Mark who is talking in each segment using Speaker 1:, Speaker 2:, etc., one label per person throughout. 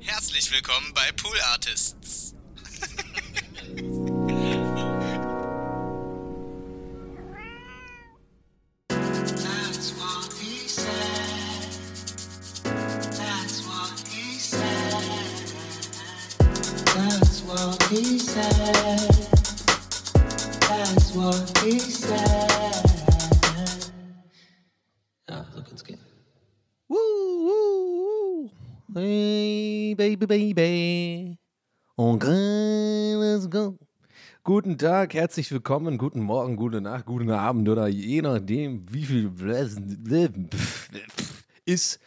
Speaker 1: Herzlich willkommen bei Pool Artists.
Speaker 2: He said.
Speaker 3: Baby, baby. Okay, let's go. Guten Tag, herzlich willkommen, guten Morgen, gute Nacht, guten Abend oder je nachdem, wie viel ist,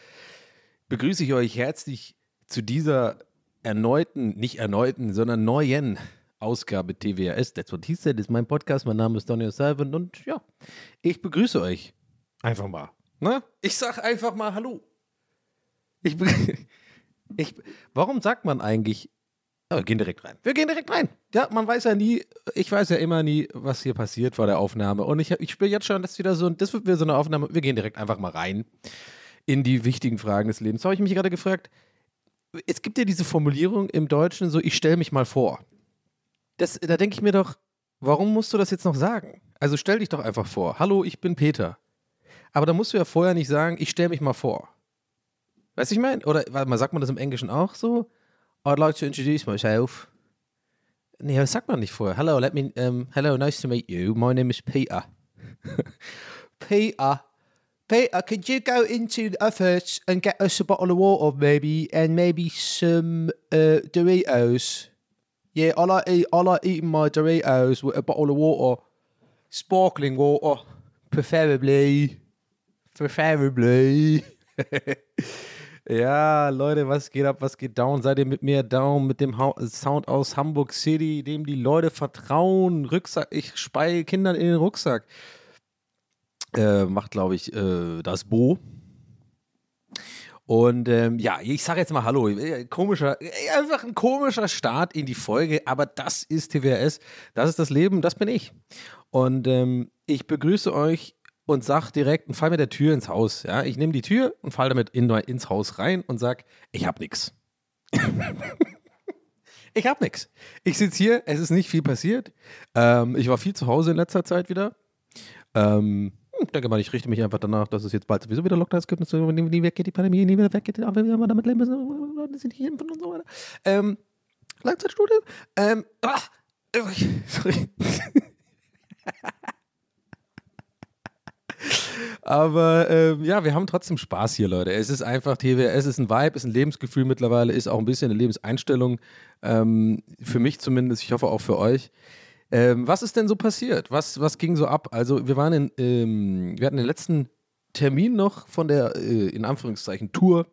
Speaker 3: begrüße ich euch herzlich zu dieser erneuten, nicht erneuten, sondern neuen Ausgabe TWRS. That's what he said, ist mein Podcast. Mein Name ist Donny O'Sullivan und ja, ich begrüße euch einfach mal. Ne? Ich sag einfach mal Hallo. Ich, be- ich, warum sagt man eigentlich, oh, wir gehen direkt rein. Wir gehen direkt rein. Ja, man weiß ja nie, ich weiß ja immer nie, was hier passiert vor der Aufnahme. Und ich, ich spüre jetzt schon, dass wieder so, das wird wieder so eine Aufnahme. Wir gehen direkt einfach mal rein in die wichtigen Fragen des Lebens. Habe ich mich gerade gefragt, es gibt ja diese Formulierung im Deutschen so, ich stelle mich mal vor. Das, da denke ich mir doch, warum musst du das jetzt noch sagen? Also stell dich doch einfach vor. Hallo, ich bin Peter. Aber da musst du ja vorher nicht sagen, ich stelle mich mal vor. Weißt du, ich meine? Oder warte sagt man das im Englischen auch so? I'd like to introduce myself. Nee, das sagt man nicht vorher. Hello, let me, um, hello, nice to meet you. My name is Peter. Peter. Peter, could you go into the office and get us a bottle of water, maybe, and maybe some uh, Doritos? Yeah, I like eat, I like eating my Doritos with a bottle of water, sparkling water, preferably, preferably. ja, Leute, was geht ab, was geht down? Seid ihr mit mir down mit dem Hau- Sound aus Hamburg City, dem die Leute vertrauen? Rucksack, ich speie Kindern in den Rucksack. Äh, macht, glaube ich, äh, das Bo. Und ähm, ja, ich sage jetzt mal Hallo. Äh, Komischer, äh, einfach ein komischer Start in die Folge, aber das ist TWRS, das ist das Leben, das bin ich. Und ähm, ich begrüße euch und sag direkt und fall mit der Tür ins Haus. Ja, ich nehme die Tür und fall damit in, ins Haus rein und sag, ich hab nix. ich hab nix. Ich sitze hier, es ist nicht viel passiert. Ähm, ich war viel zu Hause in letzter Zeit wieder. Ähm, ich denke mal, ich richte mich einfach danach, dass es jetzt bald sowieso wieder Lockdowns gibt so, nie, weggeht die Pandemie, nie wieder weggeht, aber wir mal damit leben müssen, Leute sind nicht impfen und so weiter. Ähm, Langzeitstudie. Ähm, ah, sorry. Aber ähm, ja, wir haben trotzdem Spaß hier, Leute. Es ist einfach TWS, es ist ein Vibe, ist ein Lebensgefühl mittlerweile, ist auch ein bisschen eine Lebenseinstellung. Ähm, für mich zumindest, ich hoffe auch für euch. Ähm, was ist denn so passiert? Was, was ging so ab? Also, wir waren in, ähm, wir hatten den letzten Termin noch von der, äh, in Anführungszeichen, Tour.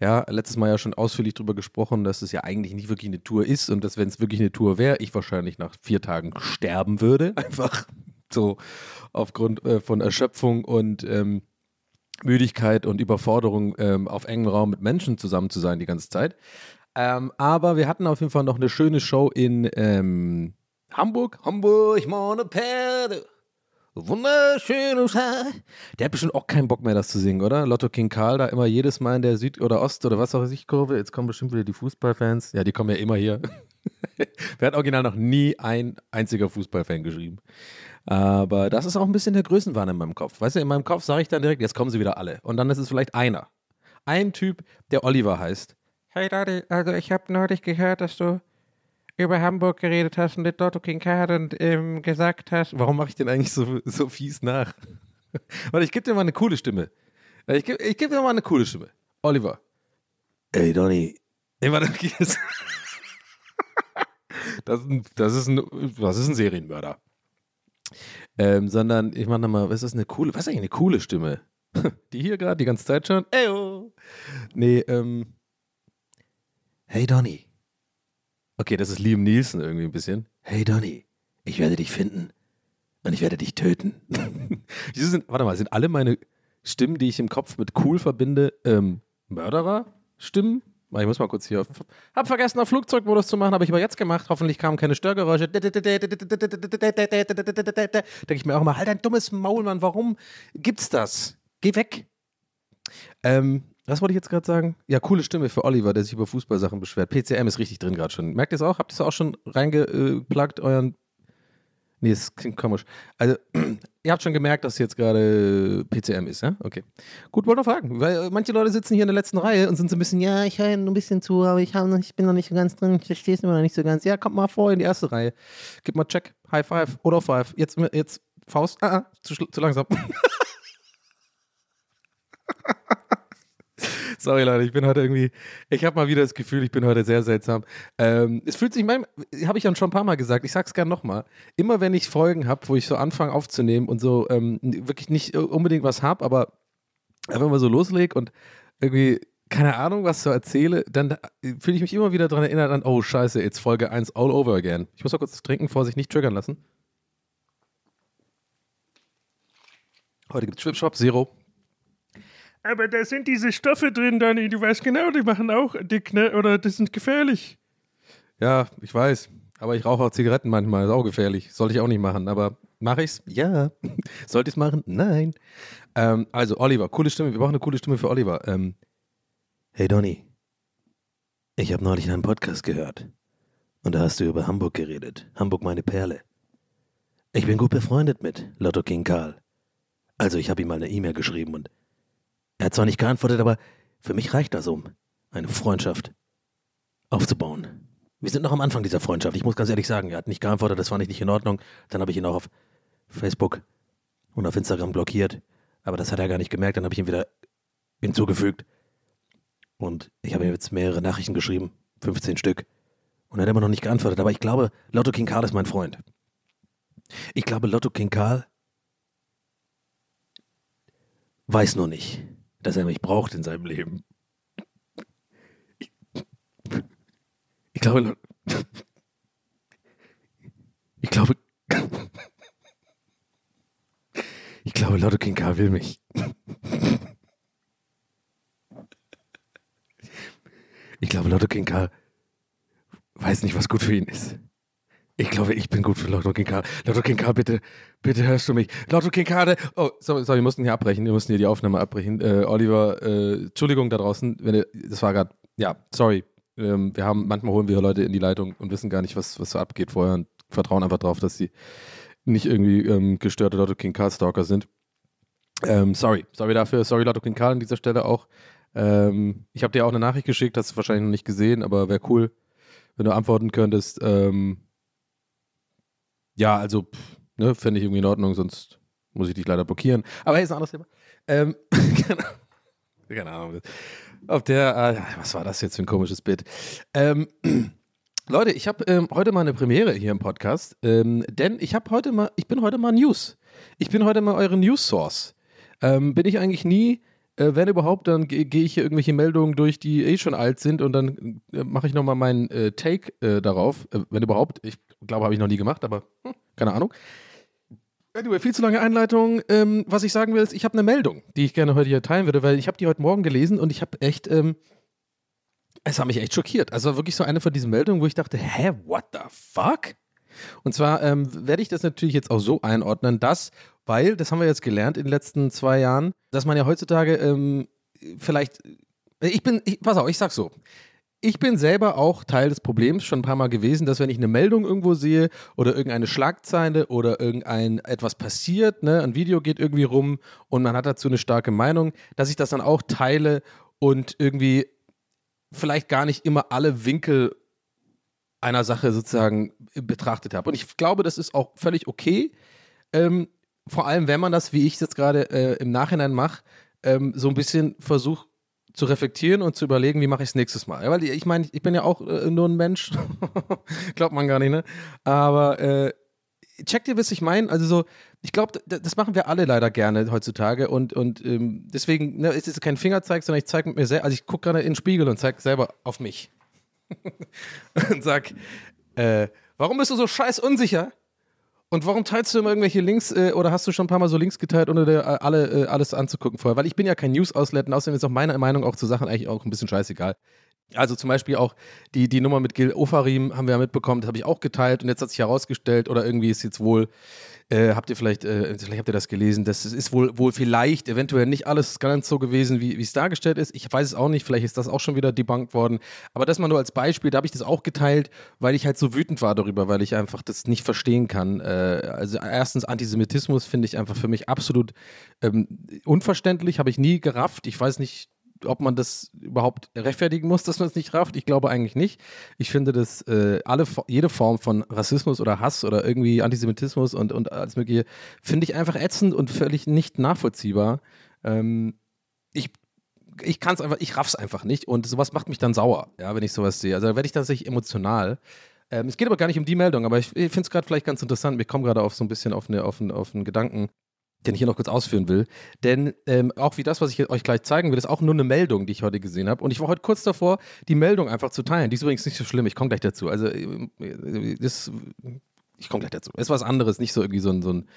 Speaker 3: Ja, letztes Mal ja schon ausführlich darüber gesprochen, dass es ja eigentlich nicht wirklich eine Tour ist und dass, wenn es wirklich eine Tour wäre, ich wahrscheinlich nach vier Tagen sterben würde. Einfach so aufgrund äh, von Erschöpfung und ähm, Müdigkeit und Überforderung ähm, auf engem Raum mit Menschen zusammen zu sein die ganze Zeit. Ähm, aber wir hatten auf jeden Fall noch eine schöne Show in ähm, Hamburg. Hamburg, meine Perle. Wunderschönes Haar. Der hat bestimmt auch keinen Bock mehr, das zu singen, oder? Lotto King Karl da immer jedes Mal in der Süd- oder Ost- oder was auch ich Kurve. Jetzt kommen bestimmt wieder die Fußballfans. Ja, die kommen ja immer hier. Wer hat original noch nie ein einziger Fußballfan geschrieben? Aber das ist auch ein bisschen der Größenwahn in meinem Kopf. Weißt du, in meinem Kopf sage ich dann direkt, jetzt kommen sie wieder alle. Und dann ist es vielleicht einer. Ein Typ, der Oliver heißt.
Speaker 4: Hey Daddy, also ich habe neulich gehört, dass du über Hamburg geredet hast und mit Lotto King Card und ähm, gesagt hast.
Speaker 3: Warum mache ich den eigentlich so, so fies nach? Warte, ich gebe dir mal eine coole Stimme. Ich gebe ich geb dir mal eine coole Stimme. Oliver. Ey, Donny. Ey, warte, das, ist ein, das, ist ein, das ist ein Serienmörder. Ähm, sondern ich mache nochmal, was ist eine coole, was ist eigentlich eine coole Stimme? Die hier gerade die ganze Zeit schon. Eyo. Nee, ähm. Hey Donny. Okay, das ist Liam Nielsen irgendwie ein bisschen. Hey Donny, ich werde dich finden und ich werde dich töten. Sind, warte mal, sind alle meine Stimmen, die ich im Kopf mit cool verbinde, ähm, Mörderer-Stimmen? Ich muss mal kurz hier. Hab vergessen, auf Flugzeugmodus zu machen, habe ich aber jetzt gemacht. Hoffentlich kamen keine Störgeräusche. Denke ich mir auch immer, halt dein dummes Maul, Mann, warum gibt's das? Geh weg. Ähm, was wollte ich jetzt gerade sagen? Ja, coole Stimme für Oliver, der sich über Fußballsachen beschwert. PCM ist richtig drin gerade schon. Merkt ihr es auch? Habt ihr es auch schon reingepluggt, euren. Nee, es klingt komisch. Also, ihr habt schon gemerkt, dass jetzt gerade PCM ist, ja? Okay. Gut, wollte noch fragen. Weil äh, manche Leute sitzen hier in der letzten Reihe und sind so ein bisschen, ja, ich höre ein bisschen zu, aber ich, noch, ich bin noch nicht so ganz drin, ich verstehe es immer noch nicht so ganz. Ja, kommt mal vor in die erste Reihe. Gib mal Check, High Five oder Five. Jetzt, jetzt Faust. Ah, ah zu, zu langsam. Sorry, Leute, ich bin heute irgendwie, ich habe mal wieder das Gefühl, ich bin heute sehr seltsam. Ähm, es fühlt sich, habe ich ja schon ein paar Mal gesagt, ich sag's gerne nochmal. Immer wenn ich Folgen habe, wo ich so anfange aufzunehmen und so ähm, wirklich nicht unbedingt was habe, aber einfach mal so loslege und irgendwie keine Ahnung, was so erzähle, dann fühle ich mich immer wieder daran erinnert an, oh Scheiße, jetzt Folge 1 all over again. Ich muss mal kurz trinken, vor sich nicht triggern lassen. Heute gibt es Schwipschwap Zero.
Speaker 5: Aber da sind diese Stoffe drin, Dani. Du weißt genau, die machen auch dick, ne? Oder das sind gefährlich.
Speaker 3: Ja, ich weiß. Aber ich rauche auch Zigaretten manchmal. Ist auch gefährlich. Sollte ich auch nicht machen. Aber mache ich's? Ja. Sollte ich's machen? Nein. Ähm, also, Oliver, coole Stimme. Wir brauchen eine coole Stimme für Oliver. Ähm, hey, Donny. Ich habe neulich einen Podcast gehört. Und da hast du über Hamburg geredet. Hamburg meine Perle. Ich bin gut befreundet mit Lotto King Karl. Also, ich habe ihm mal eine E-Mail geschrieben und er hat zwar nicht geantwortet, aber für mich reicht das, um eine Freundschaft aufzubauen. Wir sind noch am Anfang dieser Freundschaft. Ich muss ganz ehrlich sagen, er hat nicht geantwortet, das fand ich nicht in Ordnung. Dann habe ich ihn auch auf Facebook und auf Instagram blockiert. Aber das hat er gar nicht gemerkt. Dann habe ich ihn wieder hinzugefügt. Und ich habe ihm jetzt mehrere Nachrichten geschrieben, 15 Stück. Und er hat immer noch nicht geantwortet. Aber ich glaube, Lotto King Karl ist mein Freund. Ich glaube, Lotto King Karl weiß nur nicht, dass er mich braucht in seinem Leben. Ich, ich glaube, ich glaube, ich glaube, Lotto King K will mich. Ich glaube, Lotto King K weiß nicht, was gut für ihn ist. Ich glaube, ich bin gut für Lotto King K. Lotto King K, bitte, bitte hörst du mich. Lotto King K, oh, sorry, sorry, wir mussten hier abbrechen, wir mussten hier die Aufnahme abbrechen. Äh, Oliver, äh, Entschuldigung da draußen, wenn das war gerade, ja, sorry. Ähm, wir haben, manchmal holen wir Leute in die Leitung und wissen gar nicht, was, was so abgeht vorher und vertrauen einfach drauf, dass sie nicht irgendwie ähm, gestörte Lotto King K Stalker sind. Ähm, sorry, sorry dafür, sorry Lotto King K an dieser Stelle auch. Ähm, ich habe dir auch eine Nachricht geschickt, hast du wahrscheinlich noch nicht gesehen, aber wäre cool, wenn du antworten könntest. Ähm, ja, also, ne, fände ich irgendwie in Ordnung, sonst muss ich dich leider blockieren. Aber hey, ist ein anderes Thema. Ähm. Keine Ahnung. Auf der, äh, was war das jetzt für ein komisches Bild? Ähm, Leute, ich habe ähm, heute mal eine Premiere hier im Podcast, ähm, denn ich habe heute mal, ich bin heute mal News. Ich bin heute mal eure News Source. Ähm, bin ich eigentlich nie, äh, wenn überhaupt, dann gehe geh ich hier irgendwelche Meldungen durch, die eh schon alt sind und dann äh, mache ich nochmal meinen äh, Take äh, darauf, äh, wenn überhaupt. Ich glaube, habe ich noch nie gemacht, aber hm, keine Ahnung. Anyway, viel zu lange Einleitung. Ähm, was ich sagen will, ist, ich habe eine Meldung, die ich gerne heute hier teilen würde, weil ich habe die heute Morgen gelesen und ich habe echt, ähm, es hat mich echt schockiert. Also wirklich so eine von diesen Meldungen, wo ich dachte, hä, what the fuck? Und zwar ähm, werde ich das natürlich jetzt auch so einordnen, dass, weil, das haben wir jetzt gelernt in den letzten zwei Jahren, dass man ja heutzutage ähm, vielleicht, ich bin, ich, pass auf, ich sag so, ich bin selber auch Teil des Problems schon ein paar Mal gewesen, dass wenn ich eine Meldung irgendwo sehe oder irgendeine Schlagzeile oder irgendein etwas passiert, ne, ein Video geht irgendwie rum und man hat dazu eine starke Meinung, dass ich das dann auch teile und irgendwie vielleicht gar nicht immer alle Winkel einer Sache sozusagen betrachtet habe. Und ich glaube, das ist auch völlig okay. Ähm, vor allem, wenn man das, wie ich es jetzt gerade äh, im Nachhinein mache, ähm, so ein bisschen versucht zu reflektieren und zu überlegen, wie mache ich es nächstes Mal. Ja, weil ich meine, ich bin ja auch äh, nur ein Mensch. Glaubt man gar nicht, ne? Aber äh, checkt ihr, was ich meine? Also so, ich glaube, das machen wir alle leider gerne heutzutage und, und ähm, deswegen ne, ist es kein Fingerzeig, sondern ich zeige mir selber, also ich gucke gerade in den Spiegel und zeige selber auf mich. und sag, äh, warum bist du so scheiß unsicher? Und warum teilst du immer irgendwelche Links äh, oder hast du schon ein paar Mal so Links geteilt, ohne dir äh, alle, äh, alles anzugucken vorher? Weil ich bin ja kein News-Auslet außerdem ist auch meine Meinung auch zu Sachen eigentlich auch ein bisschen scheißegal. Also zum Beispiel auch die, die Nummer mit Gil Ofarim haben wir ja mitbekommen, das habe ich auch geteilt und jetzt hat sich herausgestellt, oder irgendwie ist jetzt wohl, äh, habt ihr vielleicht, äh, vielleicht habt ihr das gelesen, das ist wohl, wohl vielleicht, eventuell nicht alles ganz so gewesen, wie es dargestellt ist. Ich weiß es auch nicht, vielleicht ist das auch schon wieder debunked worden. Aber das mal nur als Beispiel, da habe ich das auch geteilt, weil ich halt so wütend war darüber, weil ich einfach das nicht verstehen kann. Äh, also erstens Antisemitismus finde ich einfach für mich absolut ähm, unverständlich, habe ich nie gerafft. Ich weiß nicht, ob man das überhaupt rechtfertigen muss, dass man es nicht rafft. Ich glaube eigentlich nicht. Ich finde, dass äh, alle, jede Form von Rassismus oder Hass oder irgendwie Antisemitismus und, und alles Mögliche finde ich einfach ätzend und völlig nicht nachvollziehbar. Ähm, ich ich kann es einfach, ich raff's einfach nicht und sowas macht mich dann sauer, ja, wenn ich sowas sehe. Also da werde ich tatsächlich emotional. Ähm, es geht aber gar nicht um die Meldung, aber ich, ich finde es gerade vielleicht ganz interessant. Wir kommen gerade auf so ein bisschen auf, eine, auf, einen, auf einen Gedanken den ich hier noch kurz ausführen will. Denn ähm, auch wie das, was ich euch gleich zeigen will, ist auch nur eine Meldung, die ich heute gesehen habe. Und ich war heute kurz davor, die Meldung einfach zu teilen. Die ist übrigens nicht so schlimm, ich komme gleich dazu. Also, äh, das, ich komme gleich dazu. Es ist was anderes, nicht so irgendwie so ein, so ein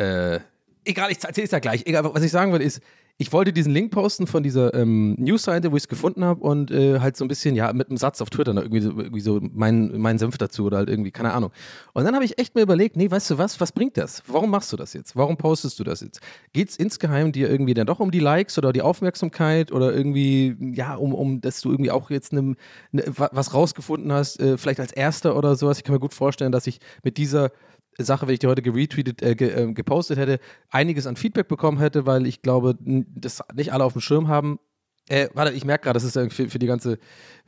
Speaker 3: äh, egal, ich erzähle es ja gleich. Egal, was ich sagen will, ist, ich wollte diesen Link posten von dieser ähm, Newsseite, wo ich es gefunden habe und äh, halt so ein bisschen, ja, mit einem Satz auf Twitter, ne, irgendwie so, irgendwie so mein, mein Senf dazu oder halt irgendwie, keine Ahnung. Und dann habe ich echt mir überlegt, nee, weißt du was, was bringt das? Warum machst du das jetzt? Warum postest du das jetzt? Geht es insgeheim dir irgendwie dann doch um die Likes oder die Aufmerksamkeit oder irgendwie, ja, um, um dass du irgendwie auch jetzt ne, ne, was rausgefunden hast, äh, vielleicht als Erster oder sowas? Ich kann mir gut vorstellen, dass ich mit dieser Sache, wenn ich die heute geretweetet, äh, ge, äh, gepostet hätte, einiges an Feedback bekommen hätte, weil ich glaube, das nicht alle auf dem Schirm haben. Äh, warte, ich merke gerade, das ist für, für die ganze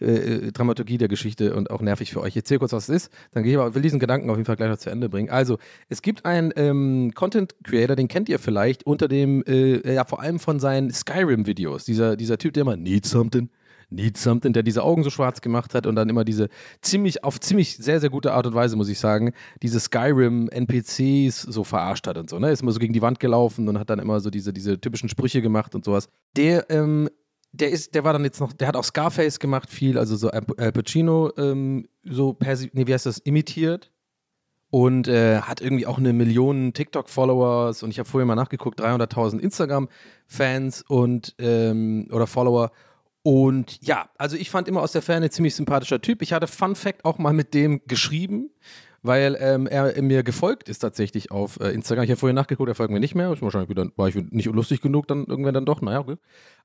Speaker 3: äh, äh, Dramaturgie der Geschichte und auch nervig für euch. Ich erzähle kurz, was es ist, dann gehe ich aber, will diesen Gedanken auf jeden Fall gleich noch zu Ende bringen. Also, es gibt einen ähm, Content Creator, den kennt ihr vielleicht unter dem, äh, ja, vor allem von seinen Skyrim-Videos. Dieser, dieser Typ, der immer Need Something, Need Something, der diese Augen so schwarz gemacht hat und dann immer diese ziemlich, auf ziemlich sehr, sehr gute Art und Weise, muss ich sagen, diese Skyrim-NPCs so verarscht hat und so, ne? Ist immer so gegen die Wand gelaufen und hat dann immer so diese, diese typischen Sprüche gemacht und sowas. Der, ähm, der ist, der war dann jetzt noch, der hat auch Scarface gemacht, viel, also so Al Pacino, ähm, so per, nee, wie heißt das, imitiert und äh, hat irgendwie auch eine Million TikTok-Followers und ich habe vorher mal nachgeguckt, 300.000 Instagram-Fans und ähm, oder Follower und ja, also ich fand immer aus der Ferne ziemlich sympathischer Typ. Ich hatte Fun Fact auch mal mit dem geschrieben, weil ähm, er mir gefolgt ist tatsächlich auf äh, Instagram. Ich habe vorher nachgeguckt, er folgt mir nicht mehr. Wahrscheinlich wieder, war ich nicht lustig genug, dann irgendwann dann doch. Naja, okay.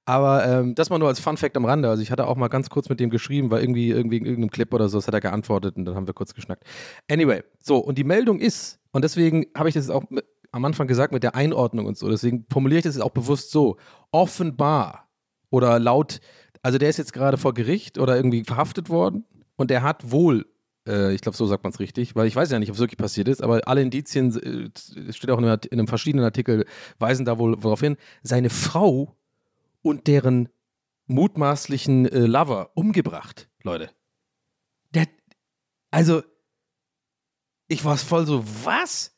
Speaker 3: Aber ähm, das mal nur als Fun Fact am Rande. Also ich hatte auch mal ganz kurz mit dem geschrieben, weil irgendwie, irgendwie in irgendeinem Clip oder so, das hat er geantwortet und dann haben wir kurz geschnackt. Anyway, so, und die Meldung ist, und deswegen habe ich das auch am Anfang gesagt mit der Einordnung und so, deswegen formuliere ich das jetzt auch bewusst so. Offenbar oder laut also der ist jetzt gerade vor Gericht oder irgendwie verhaftet worden und der hat wohl, äh, ich glaube, so sagt man es richtig, weil ich weiß ja nicht, ob es wirklich passiert ist, aber alle Indizien, äh, es steht auch in einem, in einem verschiedenen Artikel, weisen da wohl darauf hin, seine Frau und deren mutmaßlichen äh, Lover umgebracht, Leute. Der, also, ich war voll so, was?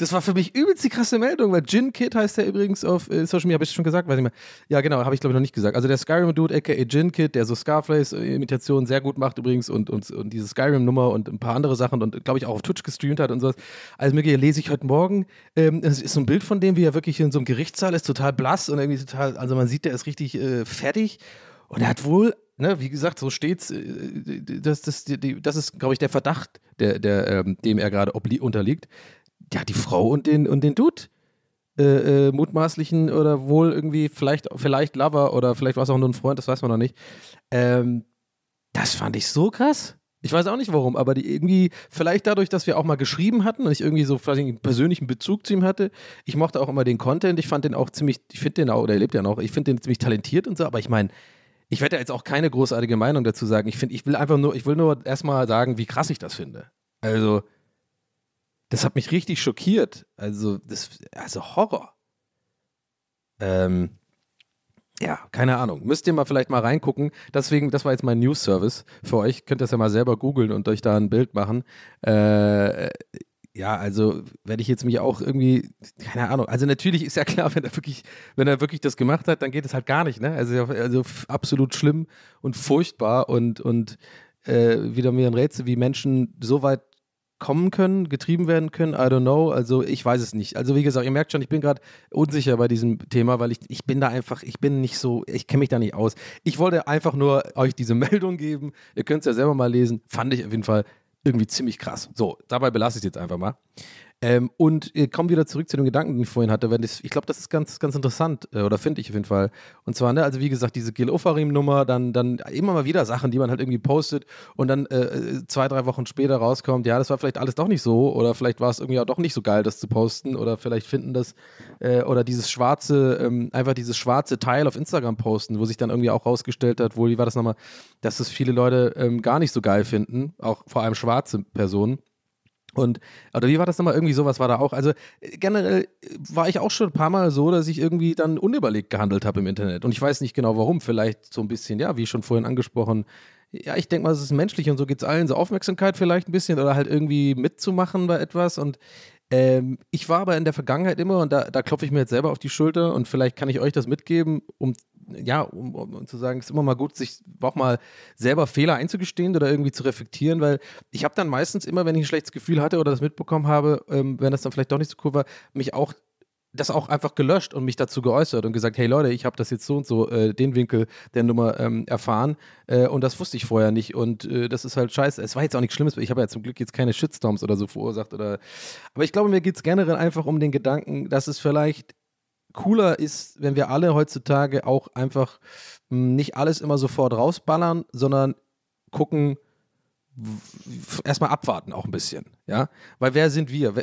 Speaker 3: Das war für mich übelst die krasse Meldung, weil Jin Kid heißt der übrigens auf äh, Social Media, habe ich schon gesagt, weiß ich mal. Ja, genau, habe ich glaube ich noch nicht gesagt. Also der Skyrim-Dude, aka Jin Kid, der so Scarface-Imitationen sehr gut macht übrigens und, und, und diese Skyrim-Nummer und ein paar andere Sachen und glaube ich auch auf Twitch gestreamt hat und sowas. Also mögliche lese ich heute Morgen. Ähm, es ist so ein Bild von dem, wie er wirklich in so einem Gerichtssaal ist, total blass und irgendwie total, also man sieht, der ist richtig äh, fertig und er hat wohl Ne, wie gesagt, so steht's. Äh, das, das, das ist, glaube ich, der Verdacht, der, der, ähm, dem er gerade unterliegt ja, die Frau und den, und den Dude. Äh, äh, mutmaßlichen oder wohl irgendwie vielleicht, vielleicht Lover oder vielleicht war es auch nur ein Freund, das weiß man noch nicht. Ähm, das fand ich so krass. Ich weiß auch nicht warum, aber die irgendwie, vielleicht dadurch, dass wir auch mal geschrieben hatten und ich irgendwie so einen persönlichen Bezug zu ihm hatte. Ich mochte auch immer den Content, ich fand den auch ziemlich, ich finde den auch, oder er lebt ja noch, ich finde den ziemlich talentiert und so, aber ich meine, ich werde ja jetzt auch keine großartige Meinung dazu sagen. Ich finde, ich will einfach nur, ich will nur erstmal sagen, wie krass ich das finde. Also, das hat mich richtig schockiert. Also, das, also Horror. Ähm, ja, keine Ahnung. Müsst ihr mal vielleicht mal reingucken. Deswegen, das war jetzt mein News-Service für euch. Könnt das ja mal selber googeln und euch da ein Bild machen. Äh, ja, also werde ich jetzt mich auch irgendwie, keine Ahnung. Also natürlich ist ja klar, wenn er wirklich, wenn er wirklich das gemacht hat, dann geht es halt gar nicht, ne? Also, also absolut schlimm und furchtbar und, und äh, wieder mir ein Rätsel, wie Menschen so weit kommen können, getrieben werden können. I don't know. Also ich weiß es nicht. Also wie gesagt, ihr merkt schon, ich bin gerade unsicher bei diesem Thema, weil ich, ich bin da einfach, ich bin nicht so, ich kenne mich da nicht aus. Ich wollte einfach nur euch diese Meldung geben. Ihr könnt es ja selber mal lesen. Fand ich auf jeden Fall irgendwie ziemlich krass. So, dabei belasse ich es jetzt einfach mal. Ähm, und äh, kommen wieder zurück zu dem Gedanken, den ich vorhin hatte. Wenn das, ich glaube, das ist ganz, ganz interessant, äh, oder finde ich auf jeden Fall. Und zwar, ne, also wie gesagt, diese Gil Ofarim-Nummer, dann, dann immer mal wieder Sachen, die man halt irgendwie postet und dann äh, zwei, drei Wochen später rauskommt, ja, das war vielleicht alles doch nicht so, oder vielleicht war es irgendwie auch doch nicht so geil, das zu posten, oder vielleicht finden das, äh, oder dieses schwarze, ähm, einfach dieses schwarze Teil auf Instagram posten, wo sich dann irgendwie auch rausgestellt hat, wo, wie war das nochmal, dass es viele Leute ähm, gar nicht so geil finden, auch vor allem schwarze Personen. Und, oder wie war das nochmal? Irgendwie sowas war da auch. Also generell war ich auch schon ein paar Mal so, dass ich irgendwie dann unüberlegt gehandelt habe im Internet. Und ich weiß nicht genau warum. Vielleicht so ein bisschen, ja, wie schon vorhin angesprochen. Ja, ich denke mal, es ist menschlich und so geht es allen. So Aufmerksamkeit vielleicht ein bisschen oder halt irgendwie mitzumachen bei etwas. Und ähm, ich war aber in der Vergangenheit immer, und da, da klopfe ich mir jetzt selber auf die Schulter und vielleicht kann ich euch das mitgeben, um ja, um, um, zu sagen, es ist immer mal gut, sich auch mal selber Fehler einzugestehen oder irgendwie zu reflektieren, weil ich habe dann meistens immer, wenn ich ein schlechtes Gefühl hatte oder das mitbekommen habe, ähm, wenn das dann vielleicht doch nicht so cool war, mich auch das auch einfach gelöscht und mich dazu geäußert und gesagt, hey Leute, ich habe das jetzt so und so, äh, den Winkel der Nummer ähm, erfahren äh, und das wusste ich vorher nicht und äh, das ist halt scheiße. Es war jetzt auch nichts Schlimmes, ich habe ja zum Glück jetzt keine Shitstorms oder so verursacht oder, aber ich glaube, mir geht es generell einfach um den Gedanken, dass es vielleicht cooler ist, wenn wir alle heutzutage auch einfach hm, nicht alles immer sofort rausballern, sondern gucken, erstmal abwarten auch ein bisschen, ja, weil wer sind wir?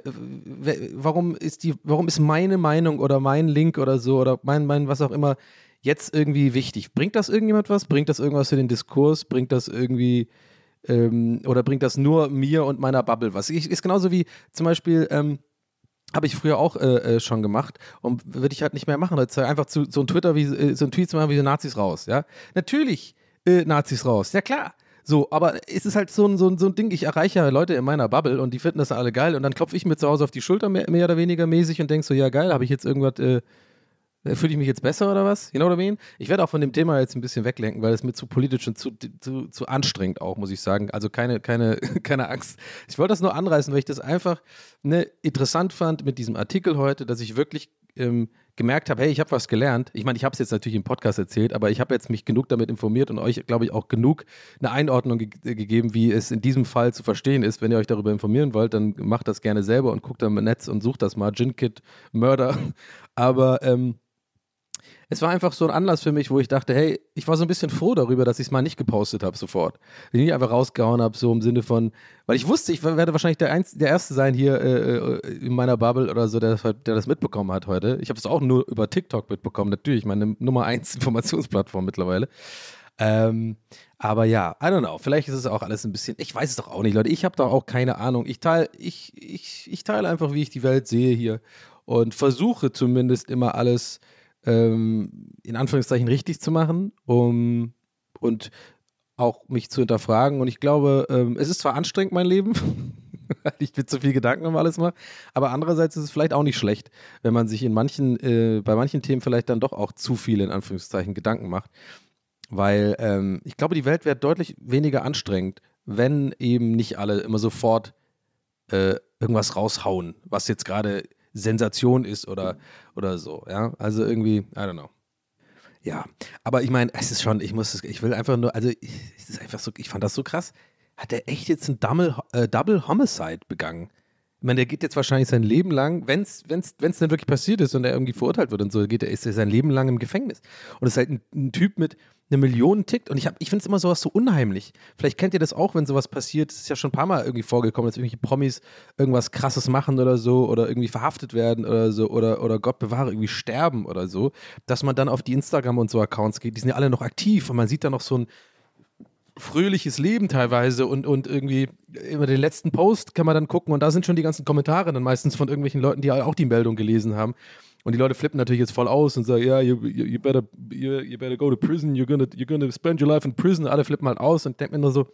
Speaker 3: Warum ist die, warum ist meine Meinung oder mein Link oder so oder mein, mein was auch immer jetzt irgendwie wichtig? Bringt das irgendjemand was? Bringt das irgendwas für den Diskurs? Bringt das irgendwie ähm, oder bringt das nur mir und meiner Bubble was? Ich, ist genauso wie zum Beispiel ähm, habe ich früher auch äh, äh, schon gemacht und würde ich halt nicht mehr machen. Jetzt einfach zu, so ein Twitter wie äh, so ein Tweet zu machen wie so Nazis raus, ja. Natürlich äh, Nazis raus, ja klar. So, aber es ist halt so ein, so, ein, so ein Ding, ich erreiche Leute in meiner Bubble und die finden das alle geil und dann klopfe ich mir zu Hause auf die Schulter mehr, mehr oder weniger mäßig und denke so, ja geil, habe ich jetzt irgendwas äh, fühle ich mich jetzt besser oder was? You know what I mean? Ich werde auch von dem Thema jetzt ein bisschen weglenken, weil es mir zu politisch und zu, zu, zu anstrengend auch, muss ich sagen. Also keine, keine, keine Angst. Ich wollte das nur anreißen, weil ich das einfach ne, interessant fand mit diesem Artikel heute, dass ich wirklich ähm, gemerkt habe, hey, ich habe was gelernt. Ich meine, ich habe es jetzt natürlich im Podcast erzählt, aber ich habe jetzt mich genug damit informiert und euch, glaube ich, auch genug eine Einordnung ge gegeben, wie es in diesem Fall zu verstehen ist. Wenn ihr euch darüber informieren wollt, dann macht das gerne selber und guckt im Netz und sucht das mal. Ginkit Murder. Aber ähm, es war einfach so ein Anlass für mich, wo ich dachte, hey, ich war so ein bisschen froh darüber, dass ich es mal nicht gepostet habe sofort. Ich nicht einfach rausgehauen habe, so im Sinne von, weil ich wusste, ich werde wahrscheinlich der, Einz der Erste sein hier äh, äh, in meiner Bubble oder so, der, der das mitbekommen hat heute. Ich habe es auch nur über TikTok mitbekommen, natürlich, meine Nummer 1 Informationsplattform mittlerweile. Ähm, aber ja, I don't know. Vielleicht ist es auch alles ein bisschen. Ich weiß es doch auch nicht, Leute. Ich habe da auch keine Ahnung. Ich teile ich, ich, ich teile einfach, wie ich die Welt sehe hier und versuche zumindest immer alles ähm, in Anführungszeichen richtig zu machen, um und auch mich zu hinterfragen. Und ich glaube, ähm, es ist zwar anstrengend, mein Leben, weil ich mir zu viel Gedanken um alles mache, aber andererseits ist es vielleicht auch nicht schlecht, wenn man sich in manchen, äh, bei manchen Themen vielleicht dann doch auch zu viel in Anführungszeichen Gedanken macht. Weil ähm, ich glaube, die Welt wäre deutlich weniger anstrengend, wenn eben nicht alle immer sofort äh, irgendwas raushauen, was jetzt gerade Sensation ist oder, oder so. Ja, also irgendwie, I don't know. Ja, aber ich meine, es ist schon, ich muss, ich will einfach nur, also es ist einfach so, ich fand das so krass. Hat er echt jetzt ein Double, äh, Double Homicide begangen? Ich meine, der geht jetzt wahrscheinlich sein Leben lang, wenn es wenn's, wenn's denn wirklich passiert ist und er irgendwie verurteilt wird und so, geht er, ist er sein Leben lang im Gefängnis. Und es ist halt ein, ein Typ mit, eine Million tickt. Und ich, ich finde es immer sowas so unheimlich. Vielleicht kennt ihr das auch, wenn sowas passiert. Es ist ja schon ein paar Mal irgendwie vorgekommen, dass irgendwelche Promis irgendwas Krasses machen oder so oder irgendwie verhaftet werden oder so oder, oder Gott bewahre, irgendwie sterben oder so. Dass man dann auf die Instagram und so Accounts geht. Die sind ja alle noch aktiv und man sieht da noch so ein fröhliches Leben teilweise und, und irgendwie über den letzten Post kann man dann gucken und da sind schon die ganzen Kommentare dann meistens von irgendwelchen Leuten, die auch die Meldung gelesen haben. Und die Leute flippen natürlich jetzt voll aus und sagen, ja, you, you, better, you, you better go to prison, you're gonna, you're gonna spend your life in prison. Alle flippen halt aus und denken nur so,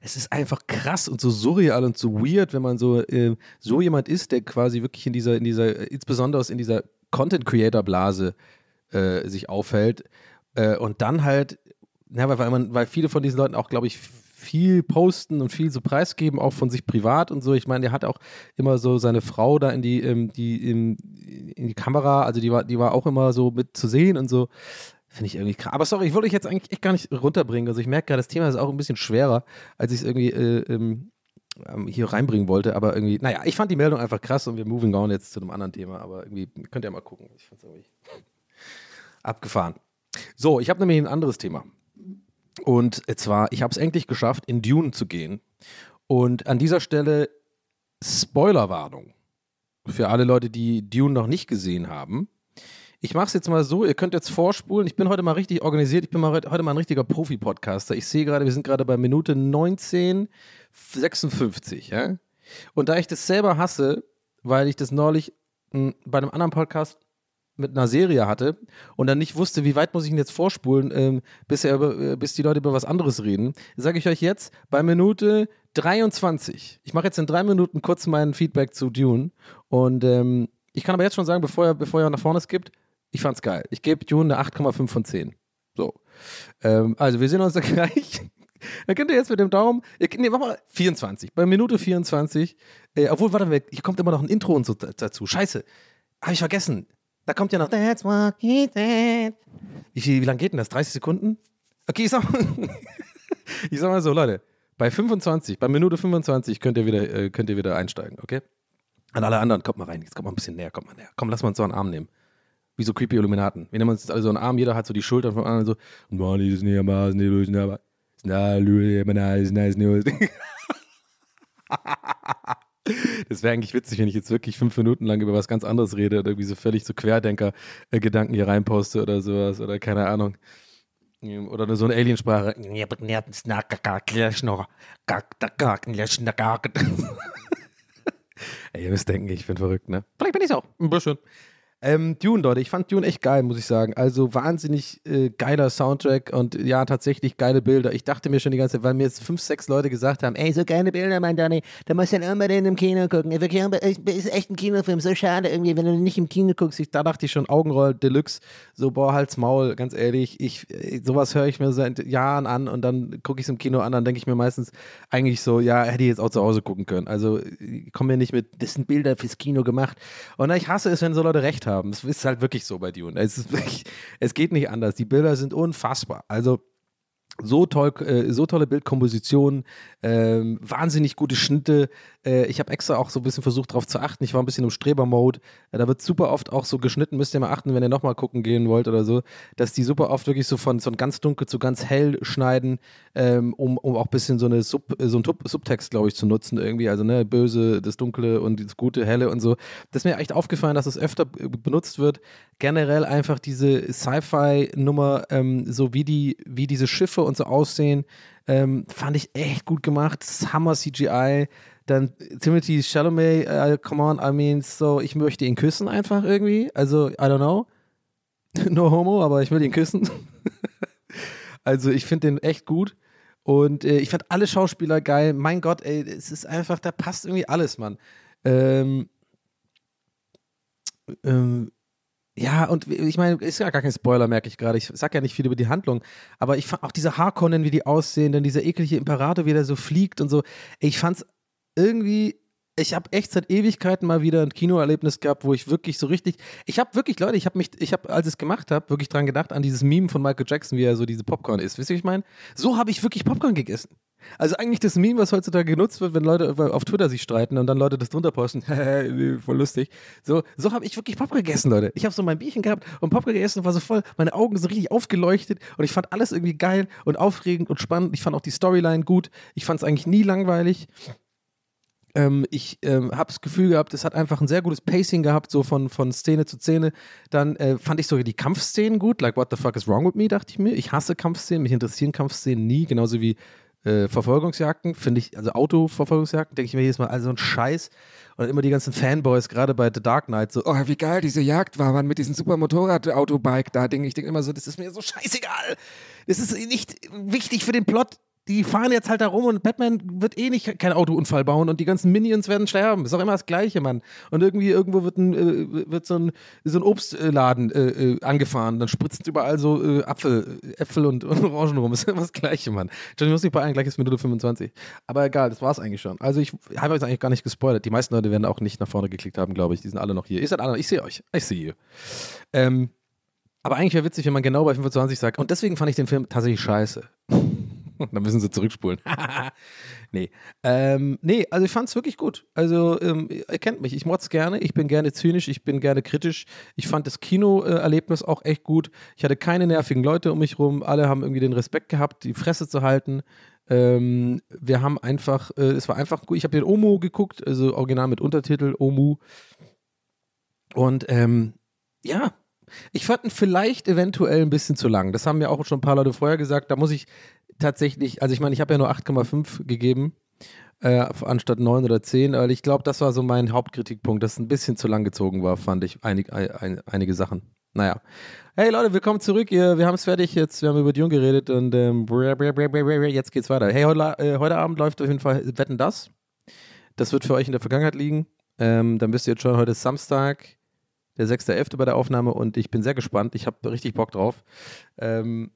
Speaker 3: es ist einfach krass und so surreal und so weird, wenn man so, äh, so jemand ist, der quasi wirklich in dieser, in dieser, insbesondere in dieser Content-Creator-Blase äh, sich aufhält äh, und dann halt, na, weil, man, weil viele von diesen Leuten auch, glaube ich, viel posten und viel so preisgeben, auch von sich privat und so. Ich meine, der hat auch immer so seine Frau da in die, ähm, die, in, in die Kamera, also die war, die war auch immer so mit zu sehen und so. Finde ich irgendwie krass. Aber sorry, ich wollte euch jetzt eigentlich echt gar nicht runterbringen. Also ich merke gerade, das Thema ist auch ein bisschen schwerer, als ich es irgendwie äh, ähm, ähm, hier reinbringen wollte. Aber irgendwie, naja, ich fand die Meldung einfach krass und wir moving on jetzt zu einem anderen Thema. Aber irgendwie könnt ihr mal gucken. Ich fand es irgendwie abgefahren. So, ich habe nämlich ein anderes Thema. Und zwar, ich habe es endlich geschafft, in Dune zu gehen. Und an dieser Stelle Spoilerwarnung für alle Leute, die Dune noch nicht gesehen haben. Ich mache es jetzt mal so, ihr könnt jetzt vorspulen. Ich bin heute mal richtig organisiert. Ich bin mal heute mal ein richtiger Profi-Podcaster. Ich sehe gerade, wir sind gerade bei Minute 1956. Ja? Und da ich das selber hasse, weil ich das neulich mh, bei einem anderen Podcast mit einer Serie hatte und dann nicht wusste, wie weit muss ich ihn jetzt vorspulen, ähm, bis, er über, äh, bis die Leute über was anderes reden, sage ich euch jetzt bei Minute 23. Ich mache jetzt in drei Minuten kurz mein Feedback zu Dune und ähm, ich kann aber jetzt schon sagen, bevor er, bevor er nach vorne skippt, ich fand's geil. Ich gebe Dune eine 8,5 von 10. So. Ähm, also wir sehen uns da gleich. Dann könnt ihr jetzt mit dem Daumen, ihr, nee, mach mal 24. Bei Minute 24, äh, obwohl, warte mal, hier kommt immer noch ein Intro und so dazu. Scheiße. Habe ich vergessen. Da kommt ja noch That's what he said. Wie, viel, wie lange geht denn das? 30 Sekunden? Okay, ich sag, mal, ich sag mal so, Leute, bei 25, bei Minute 25 könnt ihr wieder, äh, könnt ihr wieder einsteigen, okay? An alle anderen, kommt mal rein, jetzt kommt mal ein bisschen näher, kommt mal näher. Komm, lass mal uns so einen Arm nehmen. Wie so creepy Illuminaten. Wir nehmen uns jetzt alle so einen Arm, jeder hat so die Schultern vom anderen so. Das wäre eigentlich witzig, wenn ich jetzt wirklich fünf Minuten lang über was ganz anderes rede oder irgendwie so völlig so Querdenker-Gedanken hier reinposte oder sowas oder keine Ahnung. Oder so eine Aliensprache. Ey, ihr müsst denken, ich bin verrückt, ne? Vielleicht bin ich auch. Ein bisschen. Ähm, Dune, Leute, ich fand Dune echt geil, muss ich sagen. Also wahnsinnig äh, geiler Soundtrack und ja, tatsächlich geile Bilder. Ich dachte mir schon die ganze Zeit, weil mir jetzt fünf, sechs Leute gesagt haben, ey, so geile Bilder, mein Danny, da musst du dann unbedingt im Kino gucken. Ist echt ein Kinofilm, so schade irgendwie, wenn du nicht im Kino guckst. Ich, da dachte ich schon, Augenroll Deluxe, so, boah, Hals, Maul, ganz ehrlich, ich, sowas höre ich mir seit Jahren an und dann gucke ich es im Kino an, dann denke ich mir meistens eigentlich so, ja, hätte ich jetzt auch zu Hause gucken können. Also, ich komme mir nicht mit, das sind Bilder fürs Kino gemacht. Und ich hasse es, wenn so Leute recht haben. Es ist halt wirklich so bei Dune. Es, wirklich, es geht nicht anders. Die Bilder sind unfassbar. Also so toll, äh, so tolle Bildkompositionen, ähm, wahnsinnig gute Schnitte. Äh, ich habe extra auch so ein bisschen versucht darauf zu achten. Ich war ein bisschen im Streber-Mode. Äh, da wird super oft auch so geschnitten. Müsst ihr mal achten, wenn ihr nochmal gucken gehen wollt oder so, dass die super oft wirklich so von, von ganz dunkel zu ganz hell schneiden, ähm, um, um auch ein bisschen so, eine Sub, so einen Subtext, glaube ich, zu nutzen irgendwie. Also ne, böse, das Dunkle und das Gute, Helle und so. Das ist mir echt aufgefallen, dass das öfter benutzt wird. Generell einfach diese Sci-Fi-Nummer, ähm, so wie die, wie diese Schiffe und so aussehen, ähm, fand ich echt gut gemacht. Hammer CGI. Dann Timothy Chalamet, uh, come on, I mean, so, ich möchte ihn küssen einfach irgendwie. Also, I don't know. no homo, aber ich will ihn küssen. also, ich finde den echt gut. Und äh, ich fand alle Schauspieler geil. Mein Gott, ey, es ist einfach, da passt irgendwie alles, Mann. Ähm, ähm, ja, und ich meine, ist ja gar kein Spoiler, merke ich gerade. Ich sag ja nicht viel über die Handlung, aber ich fand auch diese Harkonnen, wie die aussehen, dann dieser eklige Imperator, wie der so fliegt und so. Ich fand's irgendwie, ich habe echt seit Ewigkeiten mal wieder ein Kinoerlebnis gehabt, wo ich wirklich so richtig, ich habe wirklich, Leute, ich habe mich, ich habe, als ich es gemacht habe, wirklich dran gedacht, an dieses Meme von Michael Jackson, wie er so diese Popcorn isst. Wisst ihr, wie ich meine? So habe ich wirklich Popcorn gegessen. Also eigentlich das Meme, was heutzutage genutzt wird, wenn Leute auf Twitter sich streiten und dann Leute das drunter posten, voll lustig. So, so habe ich wirklich Popcorn gegessen, Leute. Ich habe so mein Bierchen gehabt und Popcorn gegessen war so voll, meine Augen so richtig aufgeleuchtet und ich fand alles irgendwie geil und aufregend und spannend. Ich fand auch die Storyline gut. Ich fand es eigentlich nie langweilig. Ähm, ich ähm, habe das Gefühl gehabt, es hat einfach ein sehr gutes Pacing gehabt, so von, von Szene zu Szene. Dann äh, fand ich sogar die Kampfszenen gut. Like, what the fuck is wrong with me, dachte ich mir. Ich hasse Kampfszenen, mich interessieren Kampfszenen nie, genauso wie äh, Verfolgungsjagden, finde ich, also Autoverfolgungsjagden, denke ich mir jedes Mal, also ein Scheiß. Und immer die ganzen Fanboys, gerade bei The Dark Knight, so, oh, wie geil diese Jagd war, man, mit diesem super Motorrad-Autobike da, Ding. Ich denke immer so, das ist mir so scheißegal. Das ist nicht wichtig für den Plot die fahren jetzt halt da rum und Batman wird eh nicht keinen Autounfall bauen und die ganzen Minions werden sterben. Ist auch immer das Gleiche, Mann. Und irgendwie irgendwo wird, ein, äh, wird so, ein, so ein Obstladen äh, äh, angefahren. Dann spritzen überall so äh, Apfel, Äpfel und, und Orangen rum. Ist immer das Gleiche, Mann. Johnny muss nicht bei allen gleich ist Minute 25. Aber egal, das war's eigentlich schon. Also ich habe jetzt eigentlich gar nicht gespoilert. Die meisten Leute werden auch nicht nach vorne geklickt haben, glaube ich. Die sind alle noch hier. Ihr seid alle, ich sehe euch. Ich sehe you. Ähm, aber eigentlich wäre witzig, wenn man genau bei 25 sagt. Und deswegen fand ich den Film tatsächlich scheiße. Dann müssen sie zurückspulen. nee. Ähm, nee, also ich fand es wirklich gut. Also, ähm, ihr kennt mich, ich motz gerne, ich bin gerne zynisch, ich bin gerne kritisch. Ich fand das Kinoerlebnis auch echt gut. Ich hatte keine nervigen Leute um mich rum. Alle haben irgendwie den Respekt gehabt, die Fresse zu halten. Ähm, wir haben einfach, äh, es war einfach gut. Ich habe den Omu geguckt, also original mit Untertitel, Omu. Und ähm, ja, ich fand ihn vielleicht eventuell ein bisschen zu lang. Das haben mir auch schon ein paar Leute vorher gesagt. Da muss ich tatsächlich, also ich meine, ich habe ja nur 8,5 gegeben, äh, anstatt 9 oder 10, aber ich glaube, das war so mein Hauptkritikpunkt, dass es ein bisschen zu lang gezogen war, fand ich einig, ein, einige Sachen. Naja. Hey Leute, willkommen zurück. Wir haben es fertig jetzt. Wir haben über Dune geredet und ähm, jetzt geht's weiter. Hey, heute, äh, heute Abend läuft auf jeden Fall Wetten das. Das wird für euch in der Vergangenheit liegen. Ähm, dann wisst ihr jetzt schon, heute ist Samstag, der 6.11. bei der Aufnahme und ich bin sehr gespannt. Ich habe richtig Bock drauf. Ähm,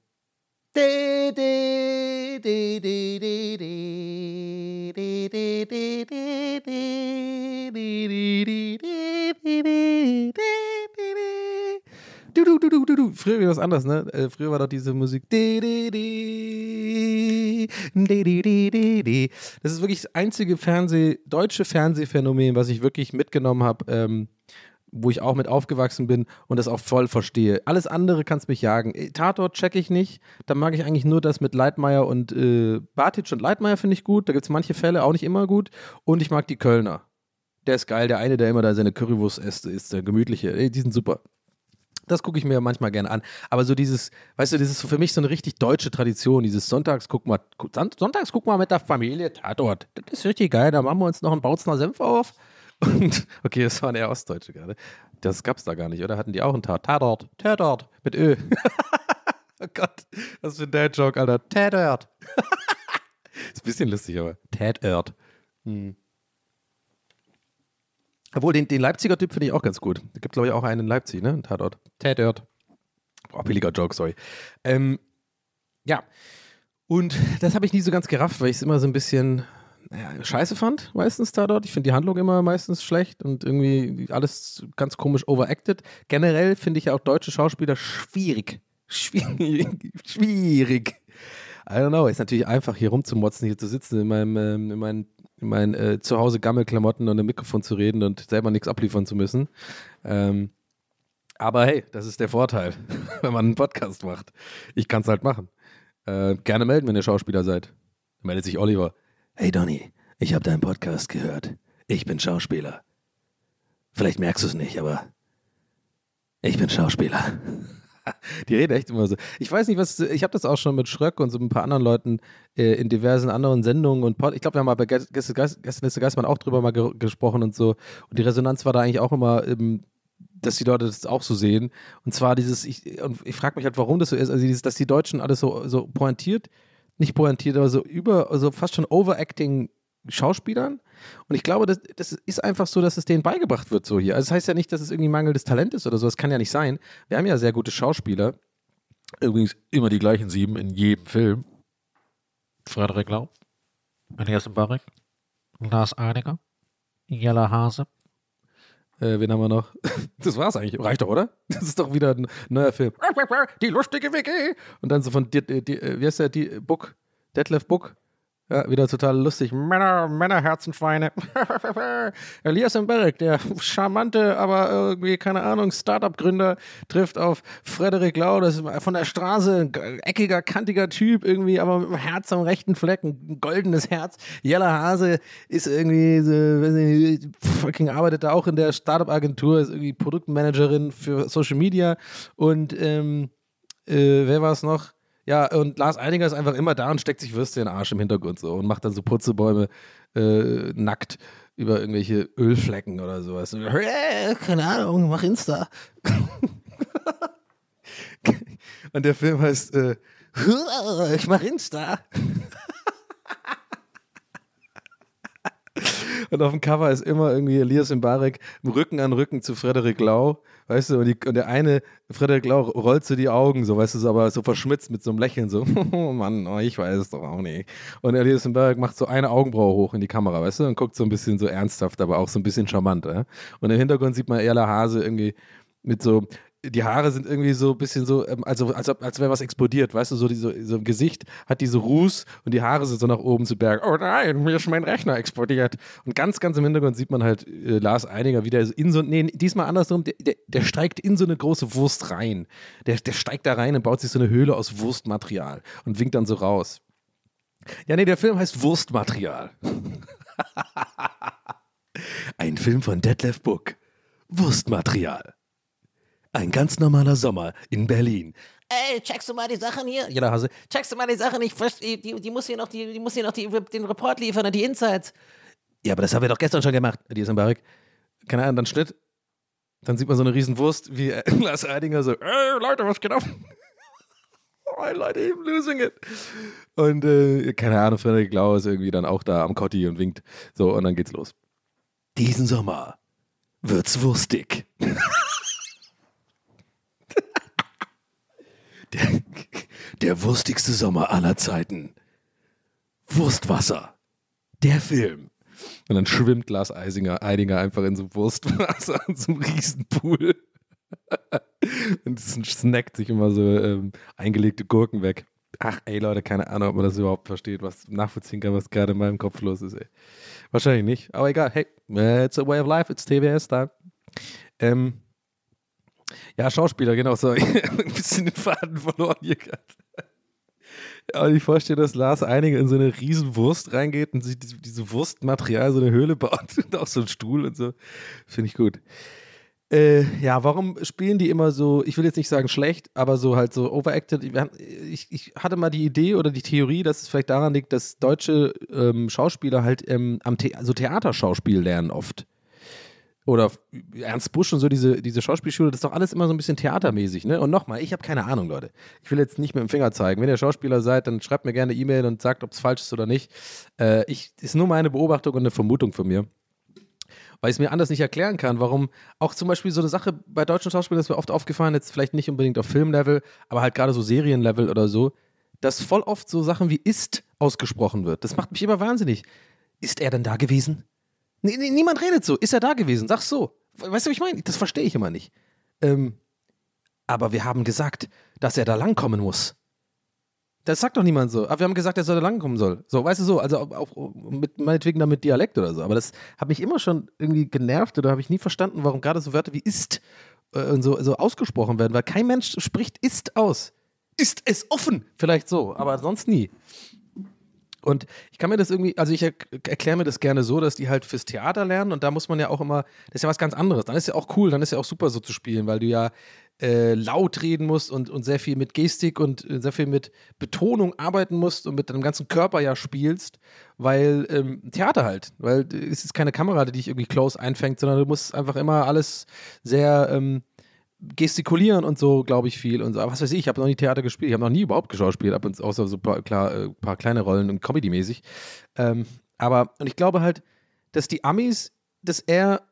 Speaker 3: Früher war was anderes, ne? Äh, früher war doch diese Musik. Das ist wirklich das einzige Fernseh, deutsche Fernsehphänomen, was ich wirklich mitgenommen habe, ähm, wo ich auch mit aufgewachsen bin und das auch voll verstehe. Alles andere kannst mich jagen. Äh, Tatort checke ich nicht. Da mag ich eigentlich nur das mit Leitmeier und äh, Bartic und Leitmeier finde ich gut. Da gibt es manche Fälle auch nicht immer gut. Und ich mag die Kölner. Der ist geil. Der eine, der immer da seine Currywurst isst, ist der gemütliche. Die sind super. Das gucke ich mir manchmal gerne an. Aber so dieses, weißt du, das ist für mich so eine richtig deutsche Tradition. Dieses Sonntags guck mal, Sonntags guck mal mit der Familie Tatort. Das ist richtig geil. Da machen wir uns noch einen Bautzner Senf auf. Und, okay, das waren eher Ostdeutsche gerade. Das gab's da gar nicht, oder? Hatten die auch einen Tat? Tatort. Tatort. Mit Ö. oh Gott. Was für ein Dad-Joke, Alter. Tatort. ist ein bisschen lustig, aber. Tatort. Hm. Obwohl, den, den Leipziger Typ finde ich auch ganz gut. Da gibt, glaube ich, auch einen in Leipzig, ne? Ein Tatort. Tatort. Oh, billiger Joke, sorry. Ähm, ja. Und das habe ich nie so ganz gerafft, weil ich es immer so ein bisschen scheiße fand, meistens Tatort. Ich finde die Handlung immer meistens schlecht und irgendwie alles ganz komisch overacted. Generell finde ich ja auch deutsche Schauspieler schwierig. Schwierig. Schwierig. I don't know. Ist natürlich einfach, hier rumzumotzen, hier zu sitzen, in meinem, ähm, in meinen in meinen äh, Zuhause Gammelklamotten und im Mikrofon zu reden und selber nichts abliefern zu müssen. Ähm, aber hey, das ist der Vorteil, wenn man einen Podcast macht. Ich kann es halt machen. Äh, gerne melden, wenn ihr Schauspieler seid. Meldet sich Oliver. Hey Donny, ich habe deinen Podcast gehört. Ich bin Schauspieler. Vielleicht merkst du es nicht, aber ich bin Schauspieler. Die reden echt immer so. Ich weiß nicht, was. Ich habe das auch schon mit Schröck und so ein paar anderen Leuten äh, in diversen anderen Sendungen und Pod ich glaube, wir haben mal bei Gäste Geistmann auch drüber mal ge gesprochen und so. Und die Resonanz war da eigentlich auch immer, ähm, dass die Leute das auch so sehen. Und zwar dieses, ich, und ich frage mich halt, warum das so ist. Also, dieses, dass die Deutschen alles so, so pointiert, nicht pointiert, aber so über, also fast schon overacting Schauspielern. Und ich glaube, das, das ist einfach so, dass es denen beigebracht wird, so hier. Also, das heißt ja nicht, dass es irgendwie mangelndes Talent ist oder so. Das kann ja nicht sein. Wir haben ja sehr gute Schauspieler. Übrigens immer die gleichen sieben in jedem Film. Frederik Lau, Elias Barek, Lars Einiger, Jella Hase. Äh, wen haben wir noch? Das war's eigentlich. Reicht doch, oder? Das ist doch wieder ein neuer Film. Die lustige WG. Und dann so von, die, die, wie heißt der, die Book? Detlef Book? Ja, wieder total lustig. Männer, Männerherzenschweine. Elias Mberg, der charmante, aber irgendwie, keine Ahnung, Startup-Gründer, trifft auf Frederik Lau, das ist von der Straße, ein eckiger, kantiger Typ, irgendwie, aber mit einem Herz am rechten Fleck, ein goldenes Herz. Jella Hase ist irgendwie, so, weiß nicht, fucking arbeitet da auch in der Startup-Agentur, ist irgendwie Produktmanagerin für Social Media und, ähm, äh, wer war es noch? Ja, und Lars Einiger ist einfach immer da und steckt sich Würste in den Arsch im Hintergrund so und macht dann so Putzebäume äh, nackt über irgendwelche Ölflecken oder sowas. Äh, keine Ahnung, mach Insta. und der Film heißt äh, Ich mach Insta. und auf dem Cover ist immer irgendwie Elias Mbarek Rücken an Rücken zu Frederik Lau weißt du, und, die, und der eine, Frederik Lau, rollt so die Augen, so, weißt du, so, aber so verschmitzt mit so einem Lächeln, so, oh Mann, oh, ich weiß es doch auch nicht. Und Elias Mbarek macht so eine Augenbraue hoch in die Kamera, weißt du, und guckt so ein bisschen so ernsthaft, aber auch so ein bisschen charmant, ja? Und im Hintergrund sieht man Erla Hase irgendwie mit so, die Haare sind irgendwie so ein bisschen so, ähm, also als, als wäre was explodiert, weißt du, so, diese, so im Gesicht hat diese Ruß und die Haare sind so nach oben zu Berg. Oh nein, mir ist mein Rechner explodiert. Und ganz, ganz im Hintergrund sieht man halt äh, Lars Einiger wieder in so, nee, diesmal andersrum, der, der, der steigt in so eine große Wurst rein. Der, der steigt da rein und baut sich so eine Höhle aus Wurstmaterial und winkt dann so raus. Ja, nee, der Film heißt Wurstmaterial. Ein Film von Detlef Book. Wurstmaterial. Ein ganz normaler Sommer in Berlin.
Speaker 6: Ey, checkst du mal die Sachen hier?
Speaker 3: Jeder Hase.
Speaker 6: Checkst du mal die Sachen? Ich, verste- die, die muss hier noch, die, die muss hier noch die, den Report liefern und die Insights.
Speaker 3: Ja, aber das haben wir doch gestern schon gemacht. Die ist im Barrik. Keine Ahnung, dann Schnitt. Dann sieht man so eine riesen Wurst, wie äh, Lars Eidinger so, ey, Leute, was geht ab? oh, Leute, I'm losing it. Und äh, keine Ahnung, Frederik Lau ist irgendwie dann auch da am Kotti und winkt. So, und dann geht's los. Diesen Sommer wird's wurstig. der, der wurstigste Sommer aller Zeiten. Wurstwasser. Der Film. Und dann schwimmt Lars Eisinger, Eidinger einfach in so Wurstwasser in so einem Riesenpool. Und snackt sich immer so ähm, eingelegte Gurken weg. Ach, ey Leute, keine Ahnung, ob man das überhaupt versteht, was nachvollziehen kann, was gerade in meinem Kopf los ist, ey. Wahrscheinlich nicht, aber egal. Hey, it's a way of life, it's TWS da. Ähm, ja, Schauspieler, genau, so. ein bisschen den Faden verloren hier gerade. Ja, und ich vorstelle, dass Lars Eininger in so eine riesen Wurst reingeht und sich diese, diese Wurstmaterial so eine Höhle baut und auch so einen Stuhl und so. Finde ich gut. Äh, ja, warum spielen die immer so, ich will jetzt nicht sagen schlecht, aber so halt so overacted? Ich, ich hatte mal die Idee oder die Theorie, dass es vielleicht daran liegt, dass deutsche ähm, Schauspieler halt ähm, am The so Theaterschauspiel lernen oft. Oder Ernst Busch und so, diese, diese Schauspielschule, das ist doch alles immer so ein bisschen theatermäßig, ne? Und nochmal, ich habe keine Ahnung, Leute. Ich will jetzt nicht mit dem Finger zeigen. Wenn ihr Schauspieler seid, dann schreibt mir gerne E-Mail und sagt, ob es falsch ist oder nicht. Äh, ich, ist nur meine Beobachtung und eine Vermutung von mir. Weil ich es mir anders nicht erklären kann, warum auch zum Beispiel so eine Sache bei deutschen Schauspielern ist mir oft aufgefallen, jetzt vielleicht nicht unbedingt auf Filmlevel, aber halt gerade so Serienlevel oder so, dass voll oft so Sachen wie ist ausgesprochen wird. Das macht mich immer wahnsinnig. Ist er denn da gewesen? Nee, nee, niemand redet so. Ist er da gewesen? Sag's so. Weißt du, was ich meine? Das verstehe ich immer nicht. Ähm, aber wir haben gesagt, dass er da langkommen muss. Das sagt doch niemand so. Aber wir haben gesagt, er soll da langkommen soll. So, weißt du so, also auch mit meinetwegen dann mit Dialekt oder so. Aber das hat mich immer schon irgendwie genervt oder habe ich nie verstanden, warum gerade so Wörter wie ist äh, und so, so ausgesprochen werden, weil kein Mensch spricht ist aus. Ist es offen? Vielleicht so, aber sonst nie. Und ich kann mir das irgendwie, also ich er erkläre mir das gerne so, dass die halt fürs Theater lernen und da muss man ja auch immer, das ist ja was ganz anderes. Dann ist ja auch cool, dann ist ja auch super so zu spielen, weil du ja äh, laut reden musst und, und sehr viel mit Gestik und äh, sehr viel mit Betonung arbeiten musst und mit deinem ganzen Körper ja spielst, weil ähm, Theater halt, weil äh, es ist keine Kamera, die dich irgendwie close einfängt, sondern du musst einfach immer alles sehr ähm, gestikulieren und so, glaube ich, viel. Und so. Aber was weiß ich, ich habe noch nie Theater gespielt. Ich habe noch nie überhaupt geschauspielt, ab und zu, außer so ein paar, klar, äh, paar kleine Rollen und Comedy-mäßig. Ähm, aber, und ich glaube halt, dass die Amis das eher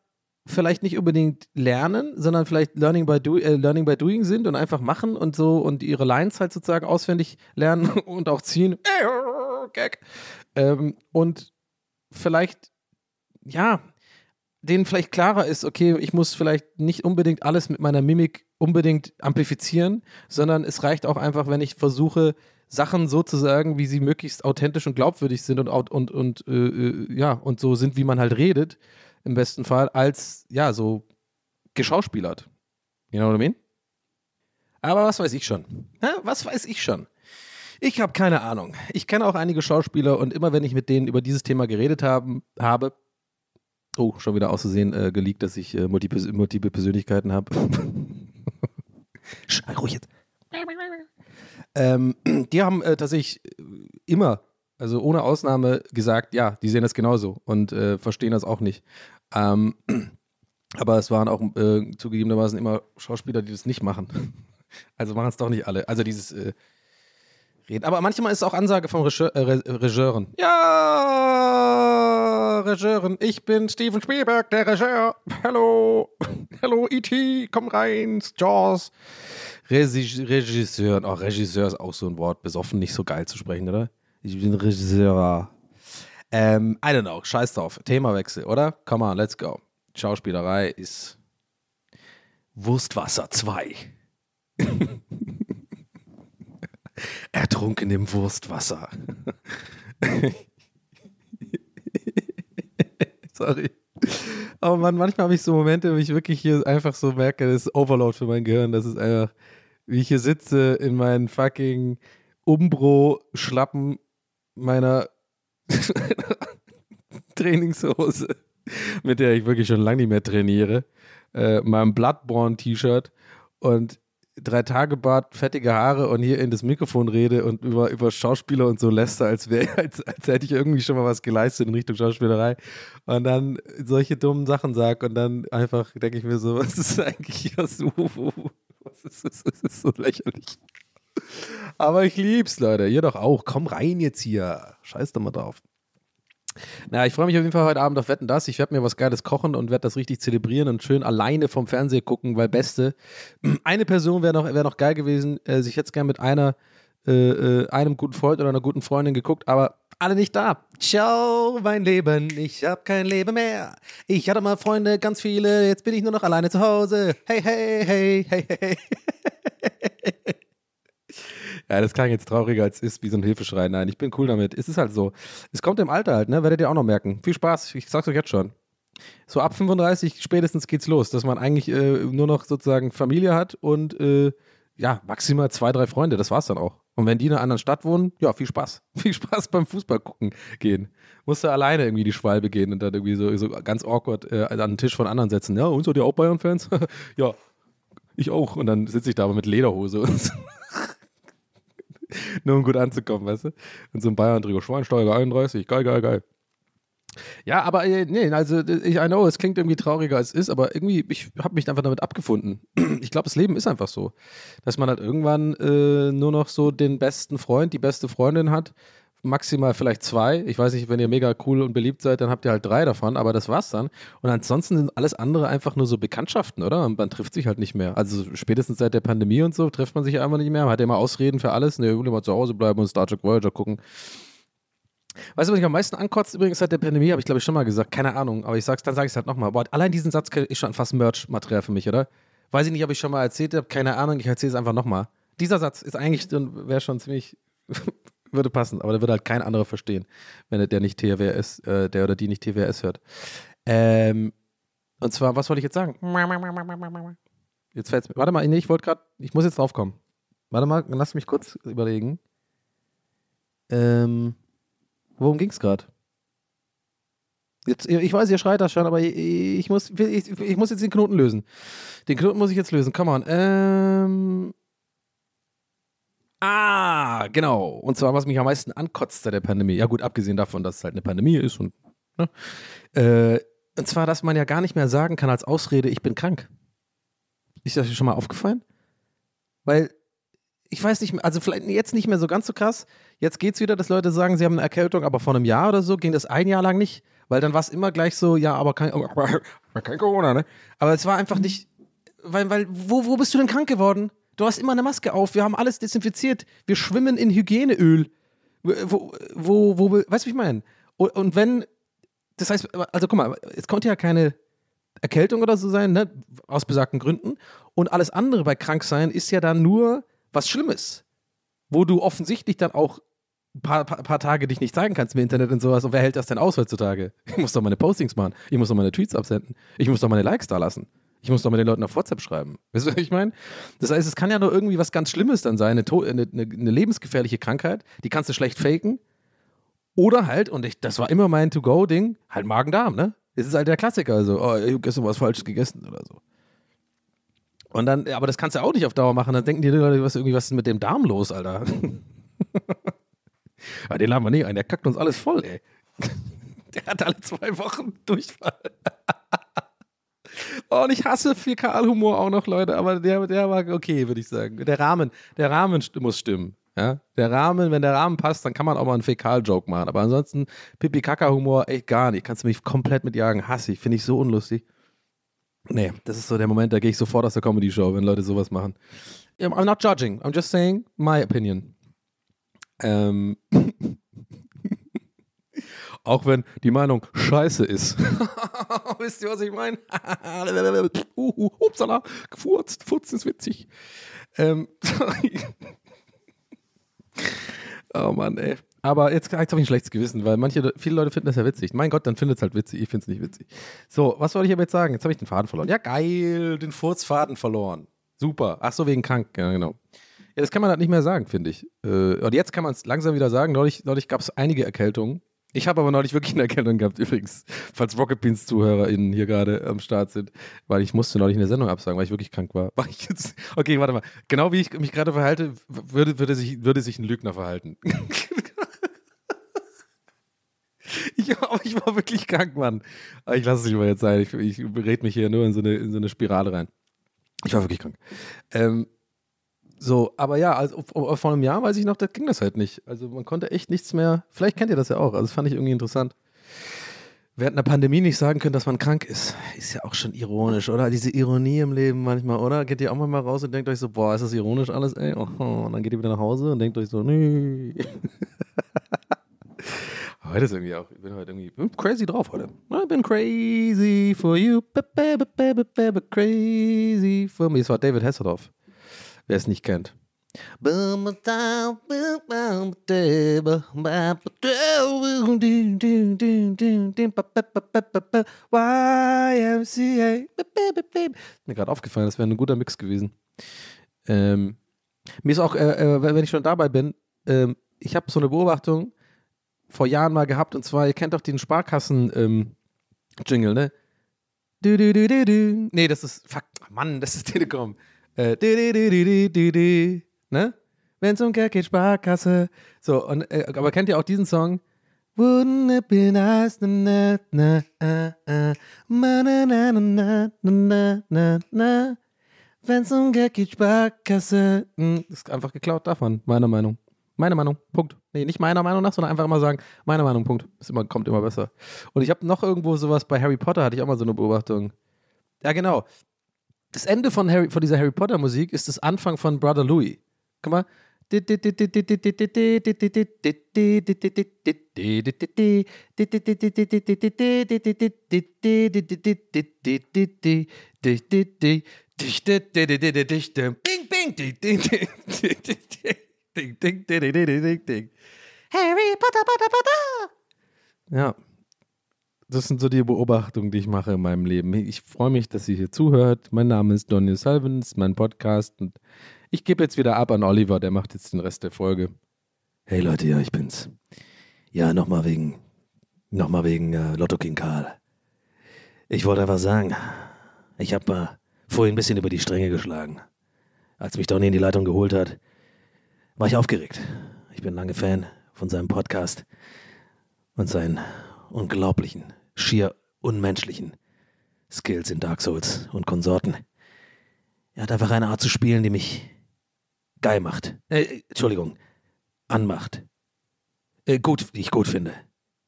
Speaker 3: vielleicht nicht unbedingt lernen, sondern vielleicht Learning by, do, äh, learning by Doing sind und einfach machen und so und ihre Lines halt sozusagen auswendig lernen und auch ziehen. Gag. Ähm, und vielleicht, ja, denen vielleicht klarer ist, okay, ich muss vielleicht nicht unbedingt alles mit meiner Mimik unbedingt amplifizieren, sondern es reicht auch einfach, wenn ich versuche, Sachen so zu sagen, wie sie möglichst authentisch und glaubwürdig sind und, und, und äh, äh, ja, und so sind, wie man halt redet, im besten Fall, als ja, so geschauspielert. You know what I mean? Aber was weiß ich schon? Hä? Was weiß ich schon? Ich habe keine Ahnung. Ich kenne auch einige Schauspieler und immer wenn ich mit denen über dieses Thema geredet haben, habe, oh, schon wieder auszusehen, äh, geleakt, dass ich äh, multiple, multiple Persönlichkeiten habe. Schrei ruhig jetzt. Ähm, die haben äh, tatsächlich äh, immer, also ohne Ausnahme, gesagt, ja, die sehen das genauso und äh, verstehen das auch nicht. Ähm, aber es waren auch äh, zugegebenermaßen immer Schauspieler, die das nicht machen. Also machen es doch nicht alle. Also dieses äh, reden. Aber manchmal ist es auch Ansage von äh, Re Regisseuren. Ja, Regisseuren, ich bin Steven Spielberg, der Regisseur. Hallo, hallo E.T., komm rein, Jaws. Regi Regisseur, oh, Regisseur ist auch so ein Wort, besoffen nicht so geil zu sprechen, oder? Ich bin Regisseur. Ähm, I don't know, scheiß drauf. Themawechsel, oder? Come on, let's go. Schauspielerei ist Wurstwasser 2. Ertrunken im Wurstwasser. Sorry. Aber man, manchmal habe ich so Momente, wo ich wirklich hier einfach so merke, das ist Overload für mein Gehirn. Das ist einfach, wie ich hier sitze in meinen fucking Umbro-Schlappen meiner Trainingshose, mit der ich wirklich schon lange nicht mehr trainiere, äh, meinem Bloodborne-T-Shirt und drei Tage Bart, fettige Haare und hier in das Mikrofon rede und über, über Schauspieler und so läster, als, wär, als, als hätte ich irgendwie schon mal was geleistet in Richtung Schauspielerei und dann solche dummen Sachen sag und dann einfach denke ich mir so, was ist eigentlich hier so, was ist das? Das ist so lächerlich. Aber ich lieb's, Leute. Ihr doch auch. Komm rein jetzt hier. Scheiß doch mal drauf. Na, ich freue mich auf jeden Fall heute Abend auf Wetten das. Ich werde mir was Geiles kochen und werde das richtig zelebrieren und schön alleine vom Fernseher gucken, weil Beste. Eine Person wäre noch, wär noch geil gewesen. Äh, ich hätte es gerne mit einer, äh, äh, einem guten Freund oder einer guten Freundin geguckt, aber alle nicht da. Ciao, mein Leben, ich hab kein Leben mehr. Ich hatte mal Freunde, ganz viele, jetzt bin ich nur noch alleine zu Hause. Hey, hey, hey, hey, hey. Ja, das klang jetzt trauriger als ist, wie so ein Hilfeschrei. Nein, ich bin cool damit. Es ist halt so. Es kommt im Alter halt, ne? Werdet ihr auch noch merken. Viel Spaß, ich sag's euch jetzt schon. So ab 35 spätestens geht's los, dass man eigentlich äh, nur noch sozusagen Familie hat und äh, ja, maximal zwei, drei Freunde, das war's dann auch. Und wenn die in einer anderen Stadt wohnen, ja, viel Spaß. Viel Spaß beim Fußball gucken gehen. Musst du alleine irgendwie die Schwalbe gehen und dann irgendwie so, so ganz awkward äh, an den Tisch von anderen setzen. Ja, und so die auch Bayern-Fans? ja, ich auch. Und dann sitze ich da aber mit Lederhose und so. Nur um gut anzukommen, weißt du? Und so ein Bayern drüber, Schweinsteiger 31, geil, geil, geil. Ja, aber äh, nee, also ich I know, es klingt irgendwie trauriger als es ist, aber irgendwie, ich habe mich einfach damit abgefunden. Ich glaube, das Leben ist einfach so, dass man halt irgendwann äh, nur noch so den besten Freund, die beste Freundin hat, maximal vielleicht zwei. Ich weiß nicht, wenn ihr mega cool und beliebt seid, dann habt ihr halt drei davon, aber das war's dann. Und ansonsten sind alles andere einfach nur so Bekanntschaften, oder? Und man trifft sich halt nicht mehr. Also spätestens seit der Pandemie und so trifft man sich einfach nicht mehr. Man hat ja immer Ausreden für alles. Ne, will mal zu Hause bleiben und Star Trek Voyager gucken. Weißt du, was mich am meisten ankotzt übrigens seit der Pandemie, habe ich glaube ich schon mal gesagt, keine Ahnung, aber ich sag's, dann sage ich es halt nochmal. Boah, allein diesen Satz ist schon fast Merch-Material für mich, oder? Weiß ich nicht, ob ich schon mal erzählt habe, keine Ahnung, ich erzähle es einfach nochmal. Dieser Satz ist eigentlich, wäre schon ziemlich, würde passen, aber der würde halt kein anderer verstehen, wenn der nicht TWS, äh, der oder die nicht TWS hört. Ähm, und zwar, was wollte ich jetzt sagen? Jetzt fällt's mir. Warte mal, nee, ich wollte gerade, ich muss jetzt drauf kommen. Warte mal, lass mich kurz überlegen. Ähm, worum ging's gerade? Jetzt, ich weiß, ihr schreit das schon, aber ich, ich, muss, ich, ich muss jetzt den Knoten lösen. Den Knoten muss ich jetzt lösen. Come on. Ähm. Ah, genau. Und zwar, was mich am meisten ankotzt seit der Pandemie. Ja, gut, abgesehen davon, dass es halt eine Pandemie ist und. Ne? Äh, und zwar, dass man ja gar nicht mehr sagen kann als Ausrede, ich bin krank. Ist das schon mal aufgefallen? Weil ich weiß nicht mehr, also vielleicht jetzt nicht mehr so ganz so krass. Jetzt geht's wieder, dass Leute sagen, sie haben eine Erkältung, aber vor einem Jahr oder so ging das ein Jahr lang nicht, weil dann war es immer gleich so, ja, aber kein, aber kein Corona, ne? Aber es war einfach nicht, weil, weil, wo, wo bist du denn krank geworden? Du hast immer eine Maske auf, wir haben alles desinfiziert, wir schwimmen in Hygieneöl. Wo, wo, wo, weißt du, wie ich meine? Und, und wenn, das heißt, also guck mal, es konnte ja keine Erkältung oder so sein, ne? aus besagten Gründen. Und alles andere bei Kranksein ist ja dann nur was Schlimmes, wo du offensichtlich dann auch ein paar, paar, paar, Tage dich nicht zeigen kannst im Internet und sowas. Und wer hält das denn aus heutzutage? Ich muss doch meine Postings machen. Ich muss doch meine Tweets absenden. Ich muss doch meine Likes da lassen. Ich muss doch mit den Leuten auf WhatsApp schreiben. Weißt du, was ich meine? Das heißt, es kann ja nur irgendwie was ganz Schlimmes dann sein, eine, eine, eine lebensgefährliche Krankheit, die kannst du schlecht faken. Oder halt, und ich, das war immer mein To-Go-Ding, halt Magen-Darm, ne? Das ist halt der Klassiker. Also, oh, ich habe gestern was Falsches gegessen oder so. Und dann, aber das kannst du auch nicht auf Dauer machen. Dann denken die Leute, was, irgendwie, was ist mit dem Darm los, Alter? ja, den laden wir nicht ein. Der kackt uns alles voll, ey. Der hat alle zwei Wochen Durchfall. Und ich hasse Fäkalhumor auch noch, Leute, aber der, der war okay, würde ich sagen. Der Rahmen, der Rahmen muss stimmen. Ja? Der Rahmen, wenn der Rahmen passt, dann kann man auch mal einen Fäkal-Joke machen. Aber ansonsten, Pipi-Kaka-Humor, echt gar nicht. Kannst du mich komplett mitjagen. Hasse ich. Finde ich so unlustig. Nee, das ist so der Moment, da gehe ich sofort aus der Comedy-Show, wenn Leute sowas machen. I'm not judging. I'm just saying my opinion. Ähm. Auch wenn die Meinung scheiße ist. Wisst ihr, was ich meine? uh, upsala, gefurzt, furzt ist witzig. Ähm, sorry. oh Mann, ey. Aber jetzt, jetzt habe ich ein schlechtes Gewissen, weil manche, viele Leute finden das ja witzig. Mein Gott, dann findet es halt witzig. Ich finde es nicht witzig. So, was wollte ich aber jetzt sagen? Jetzt habe ich den Faden verloren. Ja, geil, den Furzfaden verloren. Super. Ach so, wegen krank. Ja, genau. Ja, das kann man halt nicht mehr sagen, finde ich. Äh, und jetzt kann man es langsam wieder sagen. Neulich, neulich gab es einige Erkältungen. Ich habe aber neulich wirklich eine Erkältung gehabt, übrigens. Falls Rocket Beans ZuhörerInnen hier gerade am Start sind. Weil ich musste neulich eine Sendung absagen, weil ich wirklich krank war. war ich jetzt, okay, warte mal. Genau wie ich mich gerade verhalte, würde, würde, sich, würde sich ein Lügner verhalten. Ich, ich war wirklich krank, Mann. Aber ich lasse es lieber jetzt sein. Ich, ich rede mich hier nur in so, eine, in so eine Spirale rein. Ich war wirklich krank. Ähm, so, aber ja, also vor einem Jahr weiß ich noch, da ging das halt nicht. Also man konnte echt nichts mehr. Vielleicht kennt ihr das ja auch. Also das fand ich irgendwie interessant. Während einer Pandemie nicht sagen können, dass man krank ist, ist ja auch schon ironisch, oder? Diese Ironie im Leben manchmal, oder? Geht ihr auch mal raus und denkt euch so, boah, ist das ironisch alles, ey? Oh, und dann geht ihr wieder nach Hause und denkt euch so, nee. Heute ist irgendwie auch, ich bin heute irgendwie crazy drauf heute. I been crazy for you, crazy for me. Das war David Hasselhoff, wer es nicht kennt. YMCA. Mir gerade aufgefallen, das wäre ein guter Mix gewesen. Ähm, mir ist auch, äh, äh, wenn ich schon dabei bin, ähm, ich habe so eine Beobachtung vor Jahren mal gehabt und zwar, ihr kennt doch den Sparkassen-Jingle, ne? Du, du, du, du, du. Nee, das ist, fuck, Mann, das ist Telekom. Äh, du, du, ne? Wenn es um Geld geht, Sparkasse. So, und, äh, aber kennt ihr auch diesen Song? Wouldn't it um Geld geht, Sparkasse. Hm, Das ist einfach geklaut davon, meiner Meinung. Meine Meinung, Punkt. Nee, nicht meiner Meinung nach, sondern einfach immer sagen, meine Meinung, Punkt. Ist immer, kommt immer besser. Und ich habe noch irgendwo sowas, bei Harry Potter hatte ich auch mal so eine Beobachtung. Ja, genau. Das Ende von, Harry, von dieser Harry Potter Musik ist das Anfang von Brother Louis. Guck mal. Bing, bing, ding, ding, ding, ding, ding, ding, ding, ding, ding, ding.
Speaker 6: Harry Potter, Potter, Potter.
Speaker 3: Ja. Das sind so die Beobachtungen, die ich mache in meinem Leben. Ich freue mich, dass ihr hier zuhört. Mein Name ist Donny Salvin, ist mein Podcast und ich gebe jetzt wieder ab an Oliver, der macht jetzt den Rest der Folge.
Speaker 2: Hey Leute, ja, ich bin's. Ja, nochmal wegen, nochmal wegen äh, Lotto King Karl. Ich wollte einfach sagen, ich habe äh, vorhin ein bisschen über die Stränge geschlagen. Als mich Donny in die Leitung geholt hat, war ich aufgeregt. Ich bin lange Fan von seinem Podcast und seinen unglaublichen, schier unmenschlichen Skills in Dark Souls und Konsorten. Er hat einfach eine Art zu spielen, die mich geil macht. Äh, Entschuldigung, anmacht. Äh, gut, die ich gut finde.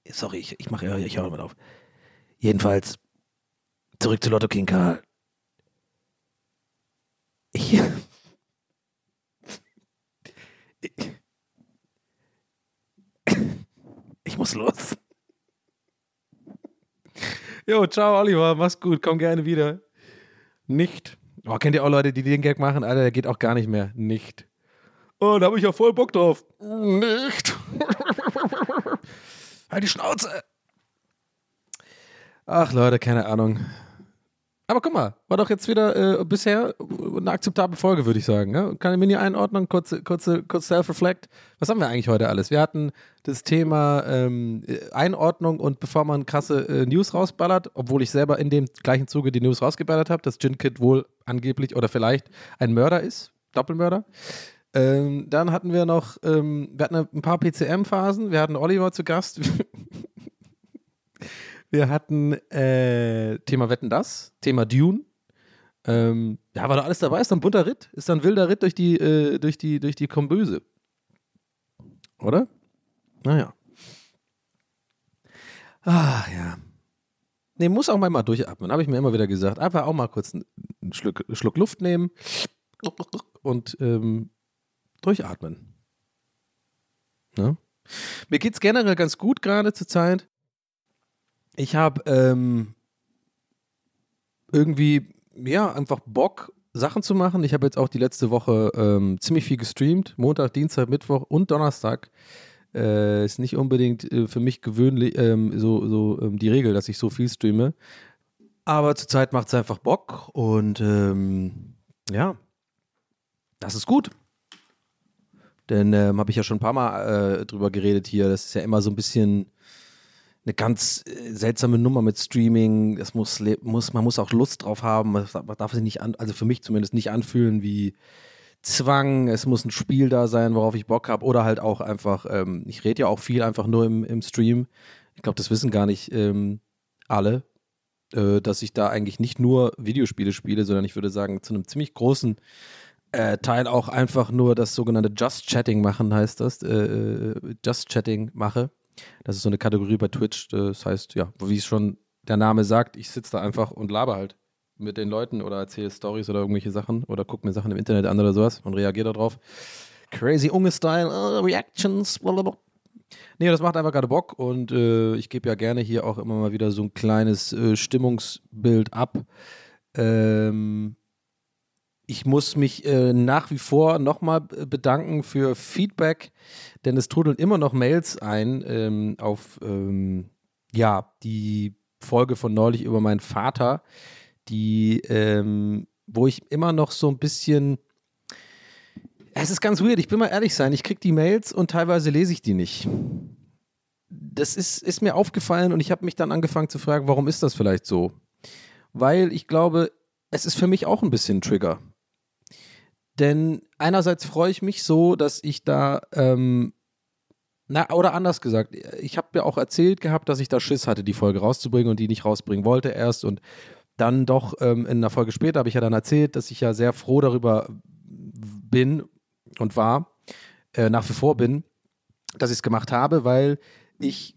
Speaker 2: Sorry, ich, ich mache, ich höre mal auf. Jedenfalls, zurück zu Lotto King Karl. Ich, ich muss los.
Speaker 3: Jo, ciao Oliver, mach's gut, komm gerne wieder. Nicht. Oh, kennt ihr auch Leute, die den Gag machen? Alter, der geht auch gar nicht mehr. Nicht. Oh, da habe ich ja voll Bock drauf. Nicht. halt die Schnauze. Ach Leute, keine Ahnung. Aber guck mal, war doch jetzt wieder äh, bisher eine akzeptable Folge, würde ich sagen. Ja? Nie einordnen? Kurze, kurze, kurz Self-Reflect. Was haben wir eigentlich heute alles? Wir hatten das Thema ähm, Einordnung und bevor man krasse äh, News rausballert, obwohl ich selber in dem gleichen Zuge die News rausgeballert habe, dass Jin Kid wohl angeblich oder vielleicht ein Mörder ist, Doppelmörder. Ähm, dann hatten wir noch, ähm, wir hatten ein paar PCM-Phasen, wir hatten Oliver zu Gast. Wir hatten äh, Thema Wetten das, Thema Dune. Ähm, ja, war da alles dabei, ist dann ein bunter Ritt, ist dann ein wilder Ritt durch die, äh, durch die, durch die Komböse. Oder? Naja. Ah, ja. Nee, muss auch mal, durchatmen, habe ich mir immer wieder gesagt. Einfach auch mal kurz einen Schluck, Schluck Luft nehmen und ähm, durchatmen. Ne? Mir geht es generell ganz gut gerade zur Zeit. Ich habe ähm, irgendwie, ja, einfach Bock, Sachen zu machen. Ich habe jetzt auch die letzte Woche ähm, ziemlich viel gestreamt. Montag, Dienstag, Mittwoch und Donnerstag. Äh, ist nicht unbedingt äh, für mich gewöhnlich ähm, so, so ähm, die Regel, dass ich so viel streame. Aber zurzeit macht es einfach Bock und ähm, ja, das ist gut. Denn ähm, habe ich ja schon ein paar Mal äh, drüber geredet hier. Das ist ja immer so ein bisschen eine ganz äh, seltsame Nummer mit Streaming. Das muss, muss, man muss auch Lust drauf haben. Man darf- sich nicht an, also für mich zumindest nicht anfühlen wie Zwang. Es muss ein Spiel da sein, worauf ich Bock habe. Oder halt auch einfach, ähm, ich rede ja auch viel einfach nur im, im Stream. Ich glaube, das wissen gar nicht ähm, alle, äh, dass ich da eigentlich nicht nur Videospiele spiele, sondern ich würde sagen, zu einem ziemlich großen äh, Teil auch einfach nur das sogenannte Just Chatting machen, heißt das. Äh, äh, Just Chatting mache. Das ist so eine Kategorie bei Twitch. Das heißt, ja, wie es schon der Name sagt, ich sitze da einfach und laber halt mit den Leuten oder erzähle Stories oder irgendwelche Sachen oder gucke mir Sachen im Internet an oder sowas und reagiere darauf. Crazy Unge-Style, äh, Reactions, blablabla. Nee, das macht einfach gerade Bock und äh, ich gebe ja gerne hier auch immer mal wieder so ein kleines äh, Stimmungsbild ab. Ähm, ich muss mich äh, nach wie vor nochmal bedanken für Feedback, denn es trudeln immer noch Mails ein ähm, auf ähm, ja, die Folge von neulich über meinen Vater, die, ähm, wo ich immer noch so ein bisschen. Es ist ganz weird, ich will mal ehrlich sein, ich kriege die Mails und teilweise lese ich die nicht. Das ist, ist mir aufgefallen und ich habe mich dann angefangen zu fragen, warum ist das vielleicht so? Weil ich glaube, es ist für mich auch ein bisschen ein Trigger. Denn einerseits freue ich mich so, dass ich da, ähm, na, oder anders gesagt, ich habe ja auch erzählt gehabt, dass ich da Schiss hatte, die Folge rauszubringen und die nicht rausbringen wollte erst. Und dann doch ähm, in einer Folge später habe ich ja dann erzählt, dass ich ja sehr froh darüber bin und war, äh, nach wie vor bin, dass ich es gemacht habe, weil ich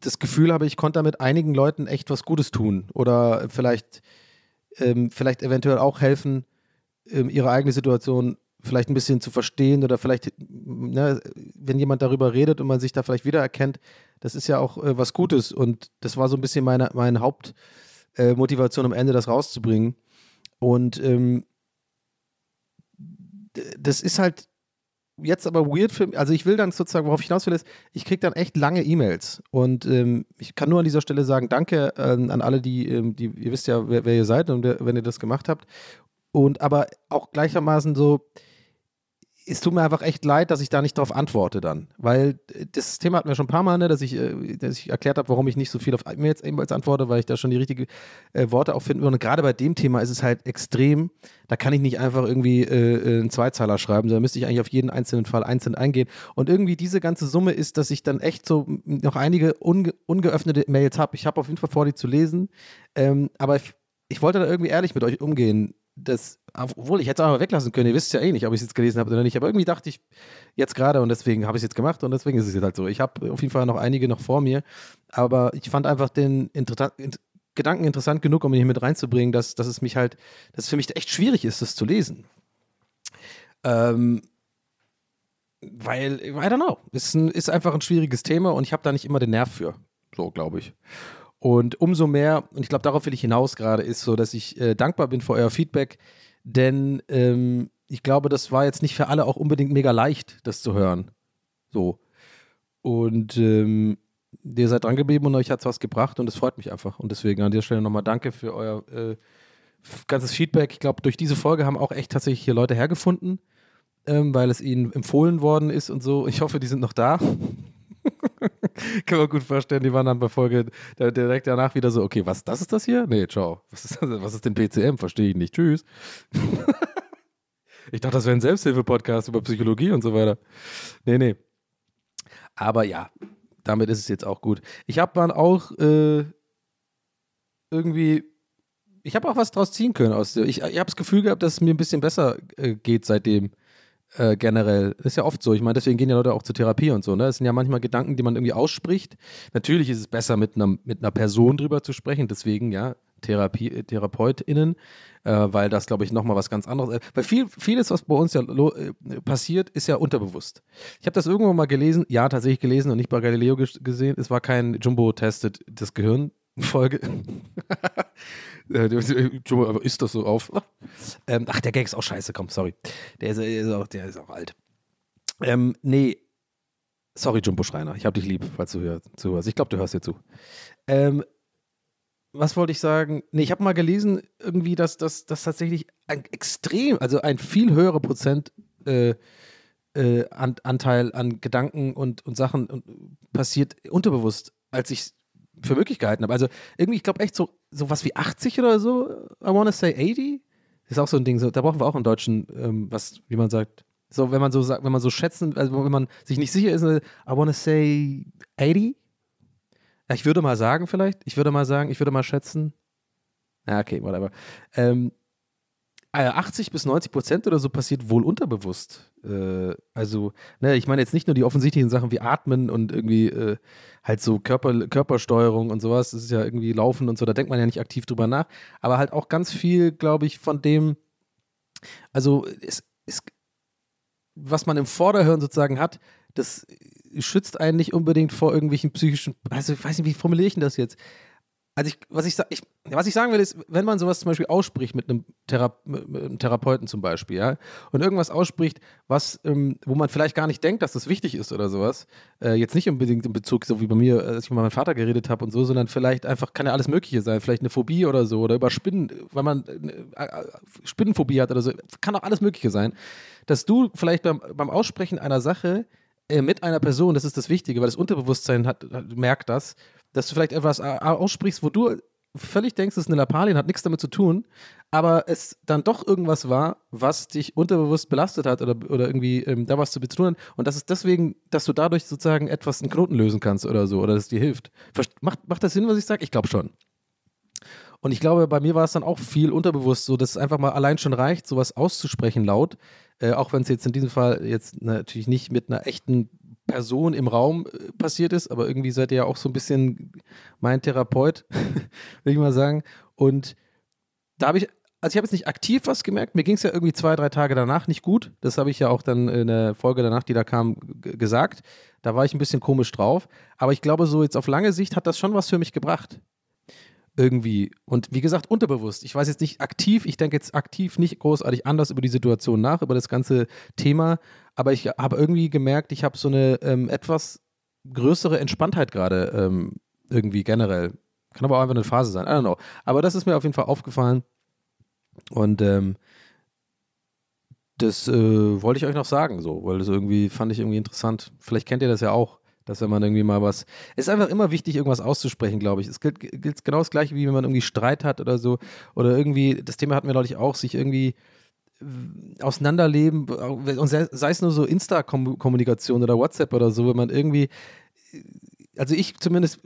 Speaker 3: das Gefühl habe, ich konnte damit einigen Leuten echt was Gutes tun oder vielleicht, ähm, vielleicht eventuell auch helfen, ihre eigene Situation vielleicht ein bisschen zu verstehen oder vielleicht, ne, wenn jemand darüber redet und man sich da vielleicht wiedererkennt, das ist ja auch äh, was Gutes und das war so ein bisschen meine, meine Hauptmotivation äh, am Ende, das rauszubringen. Und ähm, das ist halt jetzt aber weird für mich. Also ich will dann sozusagen, worauf ich hinaus will, ist, ich kriege dann echt lange E-Mails. Und ähm, ich kann nur an dieser Stelle sagen, danke ähm, an alle, die, ähm, die, ihr wisst ja, wer, wer ihr seid und wer, wenn ihr das gemacht habt. Und aber auch gleichermaßen so, es tut mir einfach echt leid, dass ich da nicht drauf antworte dann. Weil äh, das Thema hatten wir schon ein paar Mal, ne, dass, ich, äh, dass ich erklärt habe, warum ich nicht so viel auf E-Mails E-Mails antworte, weil ich da schon die richtigen äh, Worte auch finden will. Und gerade bei dem Thema ist es halt extrem, da kann ich nicht einfach irgendwie äh, äh, einen Zweizeiler schreiben, sondern müsste ich eigentlich auf jeden einzelnen Fall einzeln eingehen. Und irgendwie diese ganze Summe ist, dass ich dann echt so noch einige unge ungeöffnete Mails habe. Ich habe auf jeden Fall vor, die zu lesen. Ähm, aber ich, ich wollte da irgendwie ehrlich mit euch umgehen. Das, obwohl ich hätte es auch mal weglassen können, ihr wisst ja eh nicht, ob ich es jetzt gelesen habe oder nicht, aber irgendwie dachte ich jetzt gerade und deswegen habe ich es jetzt gemacht und deswegen ist es jetzt halt so. Ich habe auf jeden Fall noch einige noch vor mir, aber ich fand einfach den Interta- int Gedanken interessant genug, um ihn hier mit reinzubringen, dass, dass es mich halt, dass es für mich echt schwierig ist, das zu lesen. Ähm, weil, I don't know, ist, ein, ist einfach ein schwieriges Thema und ich habe da nicht immer den Nerv für. So, glaube ich. Und umso mehr, und ich glaube, darauf will ich hinaus gerade, ist so, dass ich äh, dankbar bin für euer Feedback, denn ähm, ich glaube, das war jetzt nicht für alle auch unbedingt mega leicht, das zu hören. So. Und ähm, ihr seid dran geblieben und euch hat es was gebracht und es freut mich einfach. Und deswegen an dieser Stelle nochmal danke für euer äh, ganzes Feedback. Ich glaube, durch diese Folge haben auch echt tatsächlich hier Leute hergefunden, ähm, weil es ihnen empfohlen worden ist und so. Ich hoffe, die sind noch da. Kann man gut vorstellen, die waren dann bei Folge direkt danach wieder so, okay, was, das ist das hier? Nee, ciao. Was ist, das, was ist denn PCM? Verstehe ich nicht. Tschüss. ich dachte, das wäre ein Selbsthilfe-Podcast über Psychologie und so weiter. Nee, nee. Aber ja, damit ist es jetzt auch gut. Ich habe dann auch äh, irgendwie, ich habe auch was draus ziehen können aus. Ich, ich habe das Gefühl gehabt, dass es mir ein bisschen besser äh, geht seitdem. Äh, generell. Das ist ja oft so. Ich meine, deswegen gehen ja Leute auch zur Therapie und so. Ne? Es sind ja manchmal Gedanken, die man irgendwie ausspricht. Natürlich ist es besser, mit einer, mit einer Person drüber zu sprechen. Deswegen, ja, Therapie, äh, TherapeutInnen, äh, weil das, glaube ich, nochmal was ganz anderes ist. Weil viel, vieles, was bei uns ja äh, passiert, ist ja unterbewusst. Ich habe das irgendwo mal gelesen, ja, tatsächlich gelesen und nicht bei Galileo ges- gesehen. Es war kein Jumbo-Testet das Gehirn. Aber ist das so auf? Ähm, ach, der Gag ist auch scheiße, komm, sorry. Der ist, ist, auch, der ist auch alt. Ähm, nee. Sorry, Jumbo Schreiner. Ich hab dich lieb, falls du hör, zuhörst. Ich glaube, du hörst dir zu. Ähm, was wollte ich sagen? Nee, ich habe mal gelesen, irgendwie, dass das tatsächlich ein extrem, also ein viel höherer Prozent äh, äh, an, Anteil an Gedanken und, und Sachen passiert unterbewusst, als ich für möglich gehalten habe. Also irgendwie, ich glaube echt so, so was wie 80 oder so, I wanna say 80. Ist auch so ein Ding, so, da brauchen wir auch einen deutschen, ähm, was, wie man sagt, so, wenn man so sagt, wenn man so schätzen, also wenn man sich nicht sicher ist, äh, I wanna say 80. Ja, ich würde mal sagen, vielleicht, ich würde mal sagen, ich würde mal schätzen. Ja, okay, whatever. Ähm, äh, 80 bis 90 Prozent oder so passiert wohl unterbewusst. Äh, also, ne, ich meine jetzt nicht nur die offensichtlichen Sachen wie Atmen und irgendwie äh, halt so Körper, Körpersteuerung und sowas, das ist ja irgendwie Laufen und so, da denkt man ja nicht aktiv drüber nach, aber halt auch ganz viel, glaube ich, von dem, also es, es, was man im Vorderhirn sozusagen hat, das schützt einen nicht unbedingt vor irgendwelchen psychischen, also ich weiß nicht, wie formuliere ich denn das jetzt? Also ich, was ich, ich, was ich sagen will, ist, wenn man sowas zum Beispiel ausspricht mit einem, Thera mit einem Therapeuten zum Beispiel, ja, und irgendwas ausspricht, was, ähm, wo man vielleicht gar nicht denkt, dass das wichtig ist oder sowas, äh, jetzt nicht unbedingt in Bezug, so wie bei mir, als ich mit meinem Vater geredet habe und so, sondern vielleicht einfach, kann ja alles Mögliche sein, vielleicht eine Phobie oder so, oder über Spinnen, weil man äh, äh, Spinnenphobie hat oder so, kann auch alles Mögliche sein, dass du vielleicht beim, beim Aussprechen einer Sache äh, mit einer Person, das ist das Wichtige, weil das Unterbewusstsein hat, merkt das, dass du vielleicht etwas äh, aussprichst, wo du völlig denkst, es ist eine Lappalien, hat nichts damit zu tun, aber es dann doch irgendwas war, was dich unterbewusst belastet hat oder, oder irgendwie ähm, da was zu tun hat. Und das ist deswegen, dass du dadurch sozusagen etwas einen Knoten lösen kannst oder so, oder das dir hilft. Verst macht, macht das Sinn, was ich sage? Ich glaube schon. Und ich glaube, bei mir war es dann auch viel unterbewusst, so dass es einfach mal allein schon reicht, sowas auszusprechen laut. Äh, auch wenn es jetzt in diesem Fall jetzt natürlich nicht mit einer echten Person im Raum äh, passiert ist, aber irgendwie seid ihr ja auch so ein bisschen mein Therapeut, will ich mal sagen. Und da habe ich, also ich habe jetzt nicht aktiv was gemerkt, mir ging es ja irgendwie zwei, drei Tage danach nicht gut. Das habe ich ja auch dann in der Folge danach, die da kam, gesagt. Da war ich ein bisschen komisch drauf. Aber ich glaube, so jetzt auf lange Sicht hat das schon was für mich gebracht irgendwie. Und wie gesagt, unterbewusst. Ich weiß jetzt nicht aktiv, ich denke jetzt aktiv nicht großartig anders über die Situation nach, über das ganze Thema, aber ich habe irgendwie gemerkt, ich habe so eine ähm, etwas größere Entspanntheit gerade ähm, irgendwie generell. Kann aber auch einfach eine Phase sein, I don't know. Aber das ist mir auf jeden Fall aufgefallen und ähm, das äh, wollte ich euch noch sagen, so, weil das irgendwie fand ich irgendwie interessant. Vielleicht kennt ihr das ja auch, dass wenn man irgendwie mal was. Es ist einfach immer wichtig, irgendwas auszusprechen, glaube ich. Es gilt, gilt genau das gleiche, wie wenn man irgendwie Streit hat oder so. Oder irgendwie, das Thema hatten wir neulich auch, sich irgendwie äh, auseinanderleben, und sei, sei es nur so Insta-Kommunikation oder WhatsApp oder so, wenn man irgendwie, also ich zumindest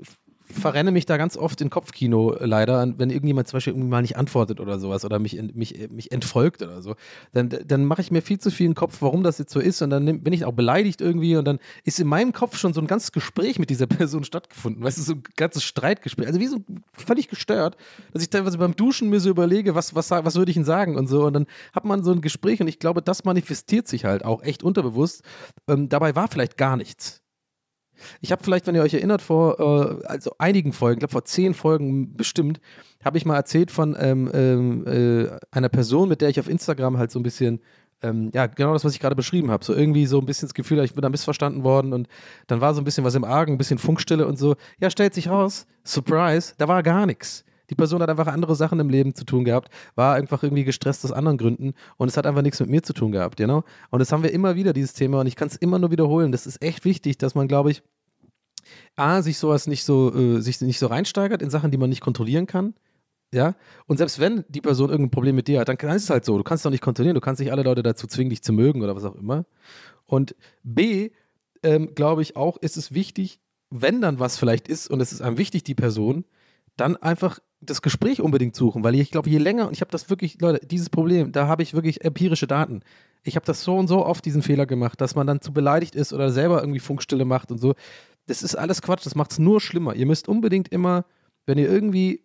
Speaker 3: verrenne mich da ganz oft in Kopfkino äh, leider, wenn irgendjemand zum Beispiel irgendwie mal nicht antwortet oder sowas oder mich, in- mich, mich entfolgt oder so, dann, dann mache ich mir viel zu viel im Kopf, warum das jetzt so ist und dann bin ich auch beleidigt irgendwie und dann ist in meinem Kopf schon so ein ganzes Gespräch mit dieser Person stattgefunden, weißt du, so ein ganzes Streitgespräch, also wie so völlig gestört, dass ich teilweise beim Duschen mir so überlege, was, was, was würde ich denn sagen und so und dann hat man so ein Gespräch und ich glaube, das manifestiert sich halt auch echt unterbewusst. Ähm, dabei war vielleicht gar nichts. Ich habe vielleicht, wenn ihr euch erinnert, vor äh, also einigen Folgen, ich glaube vor zehn Folgen bestimmt, habe ich mal erzählt von ähm, ähm, äh, einer Person, mit der ich auf Instagram halt so ein bisschen, ähm, ja, genau das, was ich gerade beschrieben habe. So irgendwie so ein bisschen das Gefühl, ich bin da missverstanden worden und dann war so ein bisschen was im Argen, ein bisschen Funkstille und so. Ja, stellt sich raus, Surprise, da war gar nichts. Die Person hat einfach andere Sachen im Leben zu tun gehabt, war einfach irgendwie gestresst aus anderen Gründen und es hat einfach nichts mit mir zu tun gehabt, you know? Und das haben wir immer wieder, dieses Thema, und ich kann es immer nur wiederholen. Das ist echt wichtig, dass man, glaube ich, A, sich sowas nicht so, äh, sich nicht so reinsteigert in Sachen, die man nicht kontrollieren kann. Ja, und selbst wenn die Person irgendein Problem mit dir hat, dann kann- ist es halt so. Du kannst doch nicht kontrollieren, du kannst nicht alle Leute dazu zwingen, dich zu mögen oder was auch immer. Und B, ähm, glaube ich auch, ist es wichtig, wenn dann was vielleicht ist und es ist einem wichtig, die Person, dann einfach das Gespräch unbedingt suchen, weil ich glaube, je länger, und ich habe das wirklich, Leute, dieses Problem, da habe ich wirklich empirische Daten. Ich habe das so und so oft diesen Fehler gemacht, dass man dann zu beleidigt ist oder selber irgendwie Funkstille macht und so. Das ist alles Quatsch, das macht es nur schlimmer. Ihr müsst unbedingt immer, wenn ihr irgendwie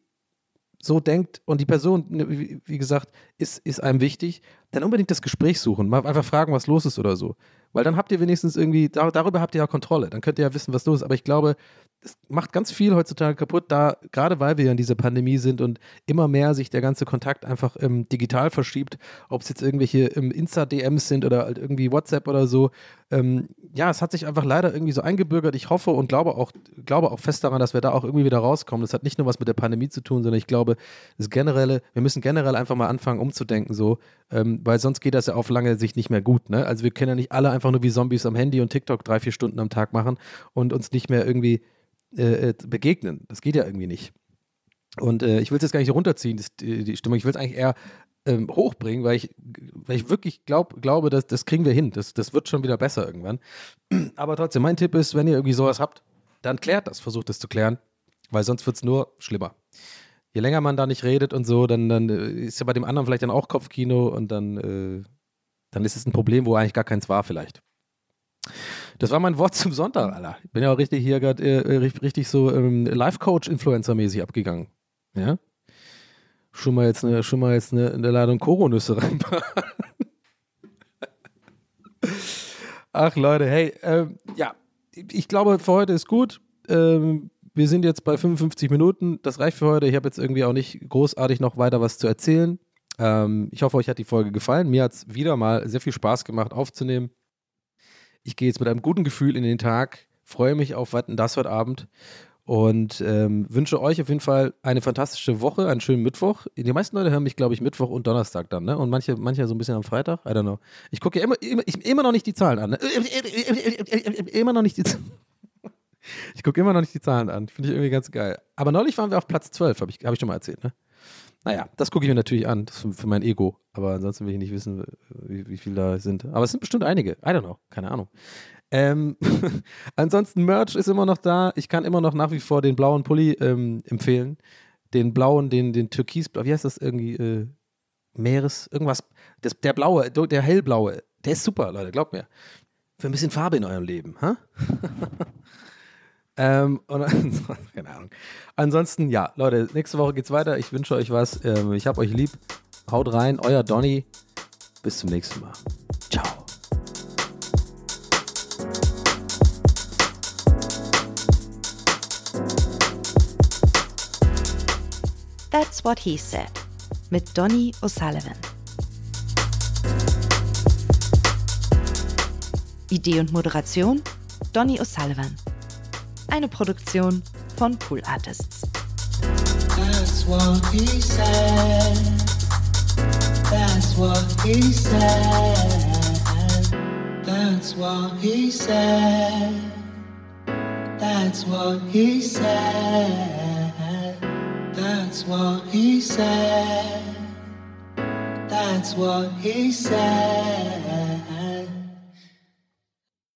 Speaker 3: so denkt und die Person, ne, wie, gesagt, ist, ist einem wichtig, dann unbedingt das Gespräch suchen. Mal einfach fragen, was los ist oder so. Weil dann habt ihr wenigstens irgendwie, dar darüber habt ihr ja Kontrolle. Dann könnt ihr ja wissen, was los ist. Aber ich glaube, es macht ganz viel heutzutage kaputt, da, gerade weil wir ja in dieser Pandemie sind und immer mehr sich der ganze Kontakt einfach ähm, digital verschiebt, ob es jetzt irgendwelche ähm, Insta-DMs sind oder halt irgendwie WhatsApp oder so. Ähm, ja, es hat sich einfach leider irgendwie so eingebürgert. Ich hoffe und glaube auch, glaube auch fest daran, dass wir da auch irgendwie wieder rauskommen. Das hat nicht nur was mit der Pandemie zu tun, sondern ich glaube, das generelle, wir müssen generell einfach mal anfangen umzudenken, so, ähm, weil sonst geht das ja auf lange Sicht nicht mehr gut. Ne? Also wir können ja nicht alle einfach nur wie Zombies am Handy und TikTok drei, vier Stunden am Tag machen und uns nicht mehr irgendwie äh, äh, begegnen. Das geht ja irgendwie nicht. Und äh, ich will es jetzt gar nicht runterziehen, das, die, die Stimmung. Ich will es eigentlich eher ähm, hochbringen, weil ich, weil ich wirklich glaub, glaube, dass, das kriegen wir hin. Das, das wird schon wieder besser irgendwann. Aber trotzdem, mein Tipp ist, wenn ihr irgendwie sowas habt, dann klärt das, versucht es zu klären, weil sonst wird es nur schlimmer. Je länger man da nicht redet und so, dann, dann äh, ist ja bei dem anderen vielleicht dann auch Kopfkino und dann, äh, dann ist es ein Problem, wo eigentlich gar keins war vielleicht. Das war mein Wort zum Sonntag, Alter. Ich bin ja auch richtig hier gerade äh, richtig so ähm, Life-Coach-Influencer-mäßig abgegangen. Ja? Schon mal jetzt eine, schon mal jetzt eine, Ladung Koronüsse reinpacken. Ach Leute, hey, ähm, ja, ich glaube, für heute ist gut. Ähm, wir sind jetzt bei 55 Minuten. Das reicht für heute. Ich habe jetzt irgendwie auch nicht großartig noch weiter was zu erzählen. Ähm, ich hoffe, euch hat die Folge gefallen. Mir hat es wieder mal sehr viel Spaß gemacht aufzunehmen. Ich gehe jetzt mit einem guten Gefühl in den Tag, freue mich auf Wetten das heute Abend und ähm, wünsche euch auf jeden Fall eine fantastische Woche, einen schönen Mittwoch. Die meisten Leute hören mich, glaube ich, Mittwoch und Donnerstag dann, ne? Und manche, manche so ein bisschen am Freitag. I don't know. Ich gucke immer, immer, ich, immer noch nicht die Zahlen an. Ne? Immer noch nicht die. Ich gucke immer noch nicht die Zahlen an. Finde ich irgendwie ganz geil. Aber neulich waren wir auf Platz 12, habe ich, hab ich schon mal erzählt, ne? Naja, das gucke ich mir natürlich an, das für mein Ego. Aber ansonsten will ich nicht wissen, wie, wie viele da sind. Aber es sind bestimmt einige. I don't know. Keine Ahnung. Ähm, ansonsten, Merch ist immer noch da. Ich kann immer noch nach wie vor den blauen Pulli ähm, empfehlen. Den blauen, den, den Türkis, wie heißt das irgendwie? Äh, Meeres, irgendwas. Das, der blaue, der hellblaue, der ist super, Leute, glaubt mir. Für ein bisschen Farbe in eurem Leben, ha? Ähm, und keine Ahnung. Ansonsten, ja, Leute, nächste Woche geht's weiter. Ich wünsche euch was. Ähm, ich hab euch lieb. Haut rein, euer Donny. Bis zum nächsten Mal. Ciao.
Speaker 7: That's what he said. Mit Donny O'Sullivan. Idee und Moderation Donny O'Sullivan. Eine Produktion von Pool Artists.
Speaker 8: That's what he said. That's what he said. That's what he said. That's what he said. That's what he said. That's what he said.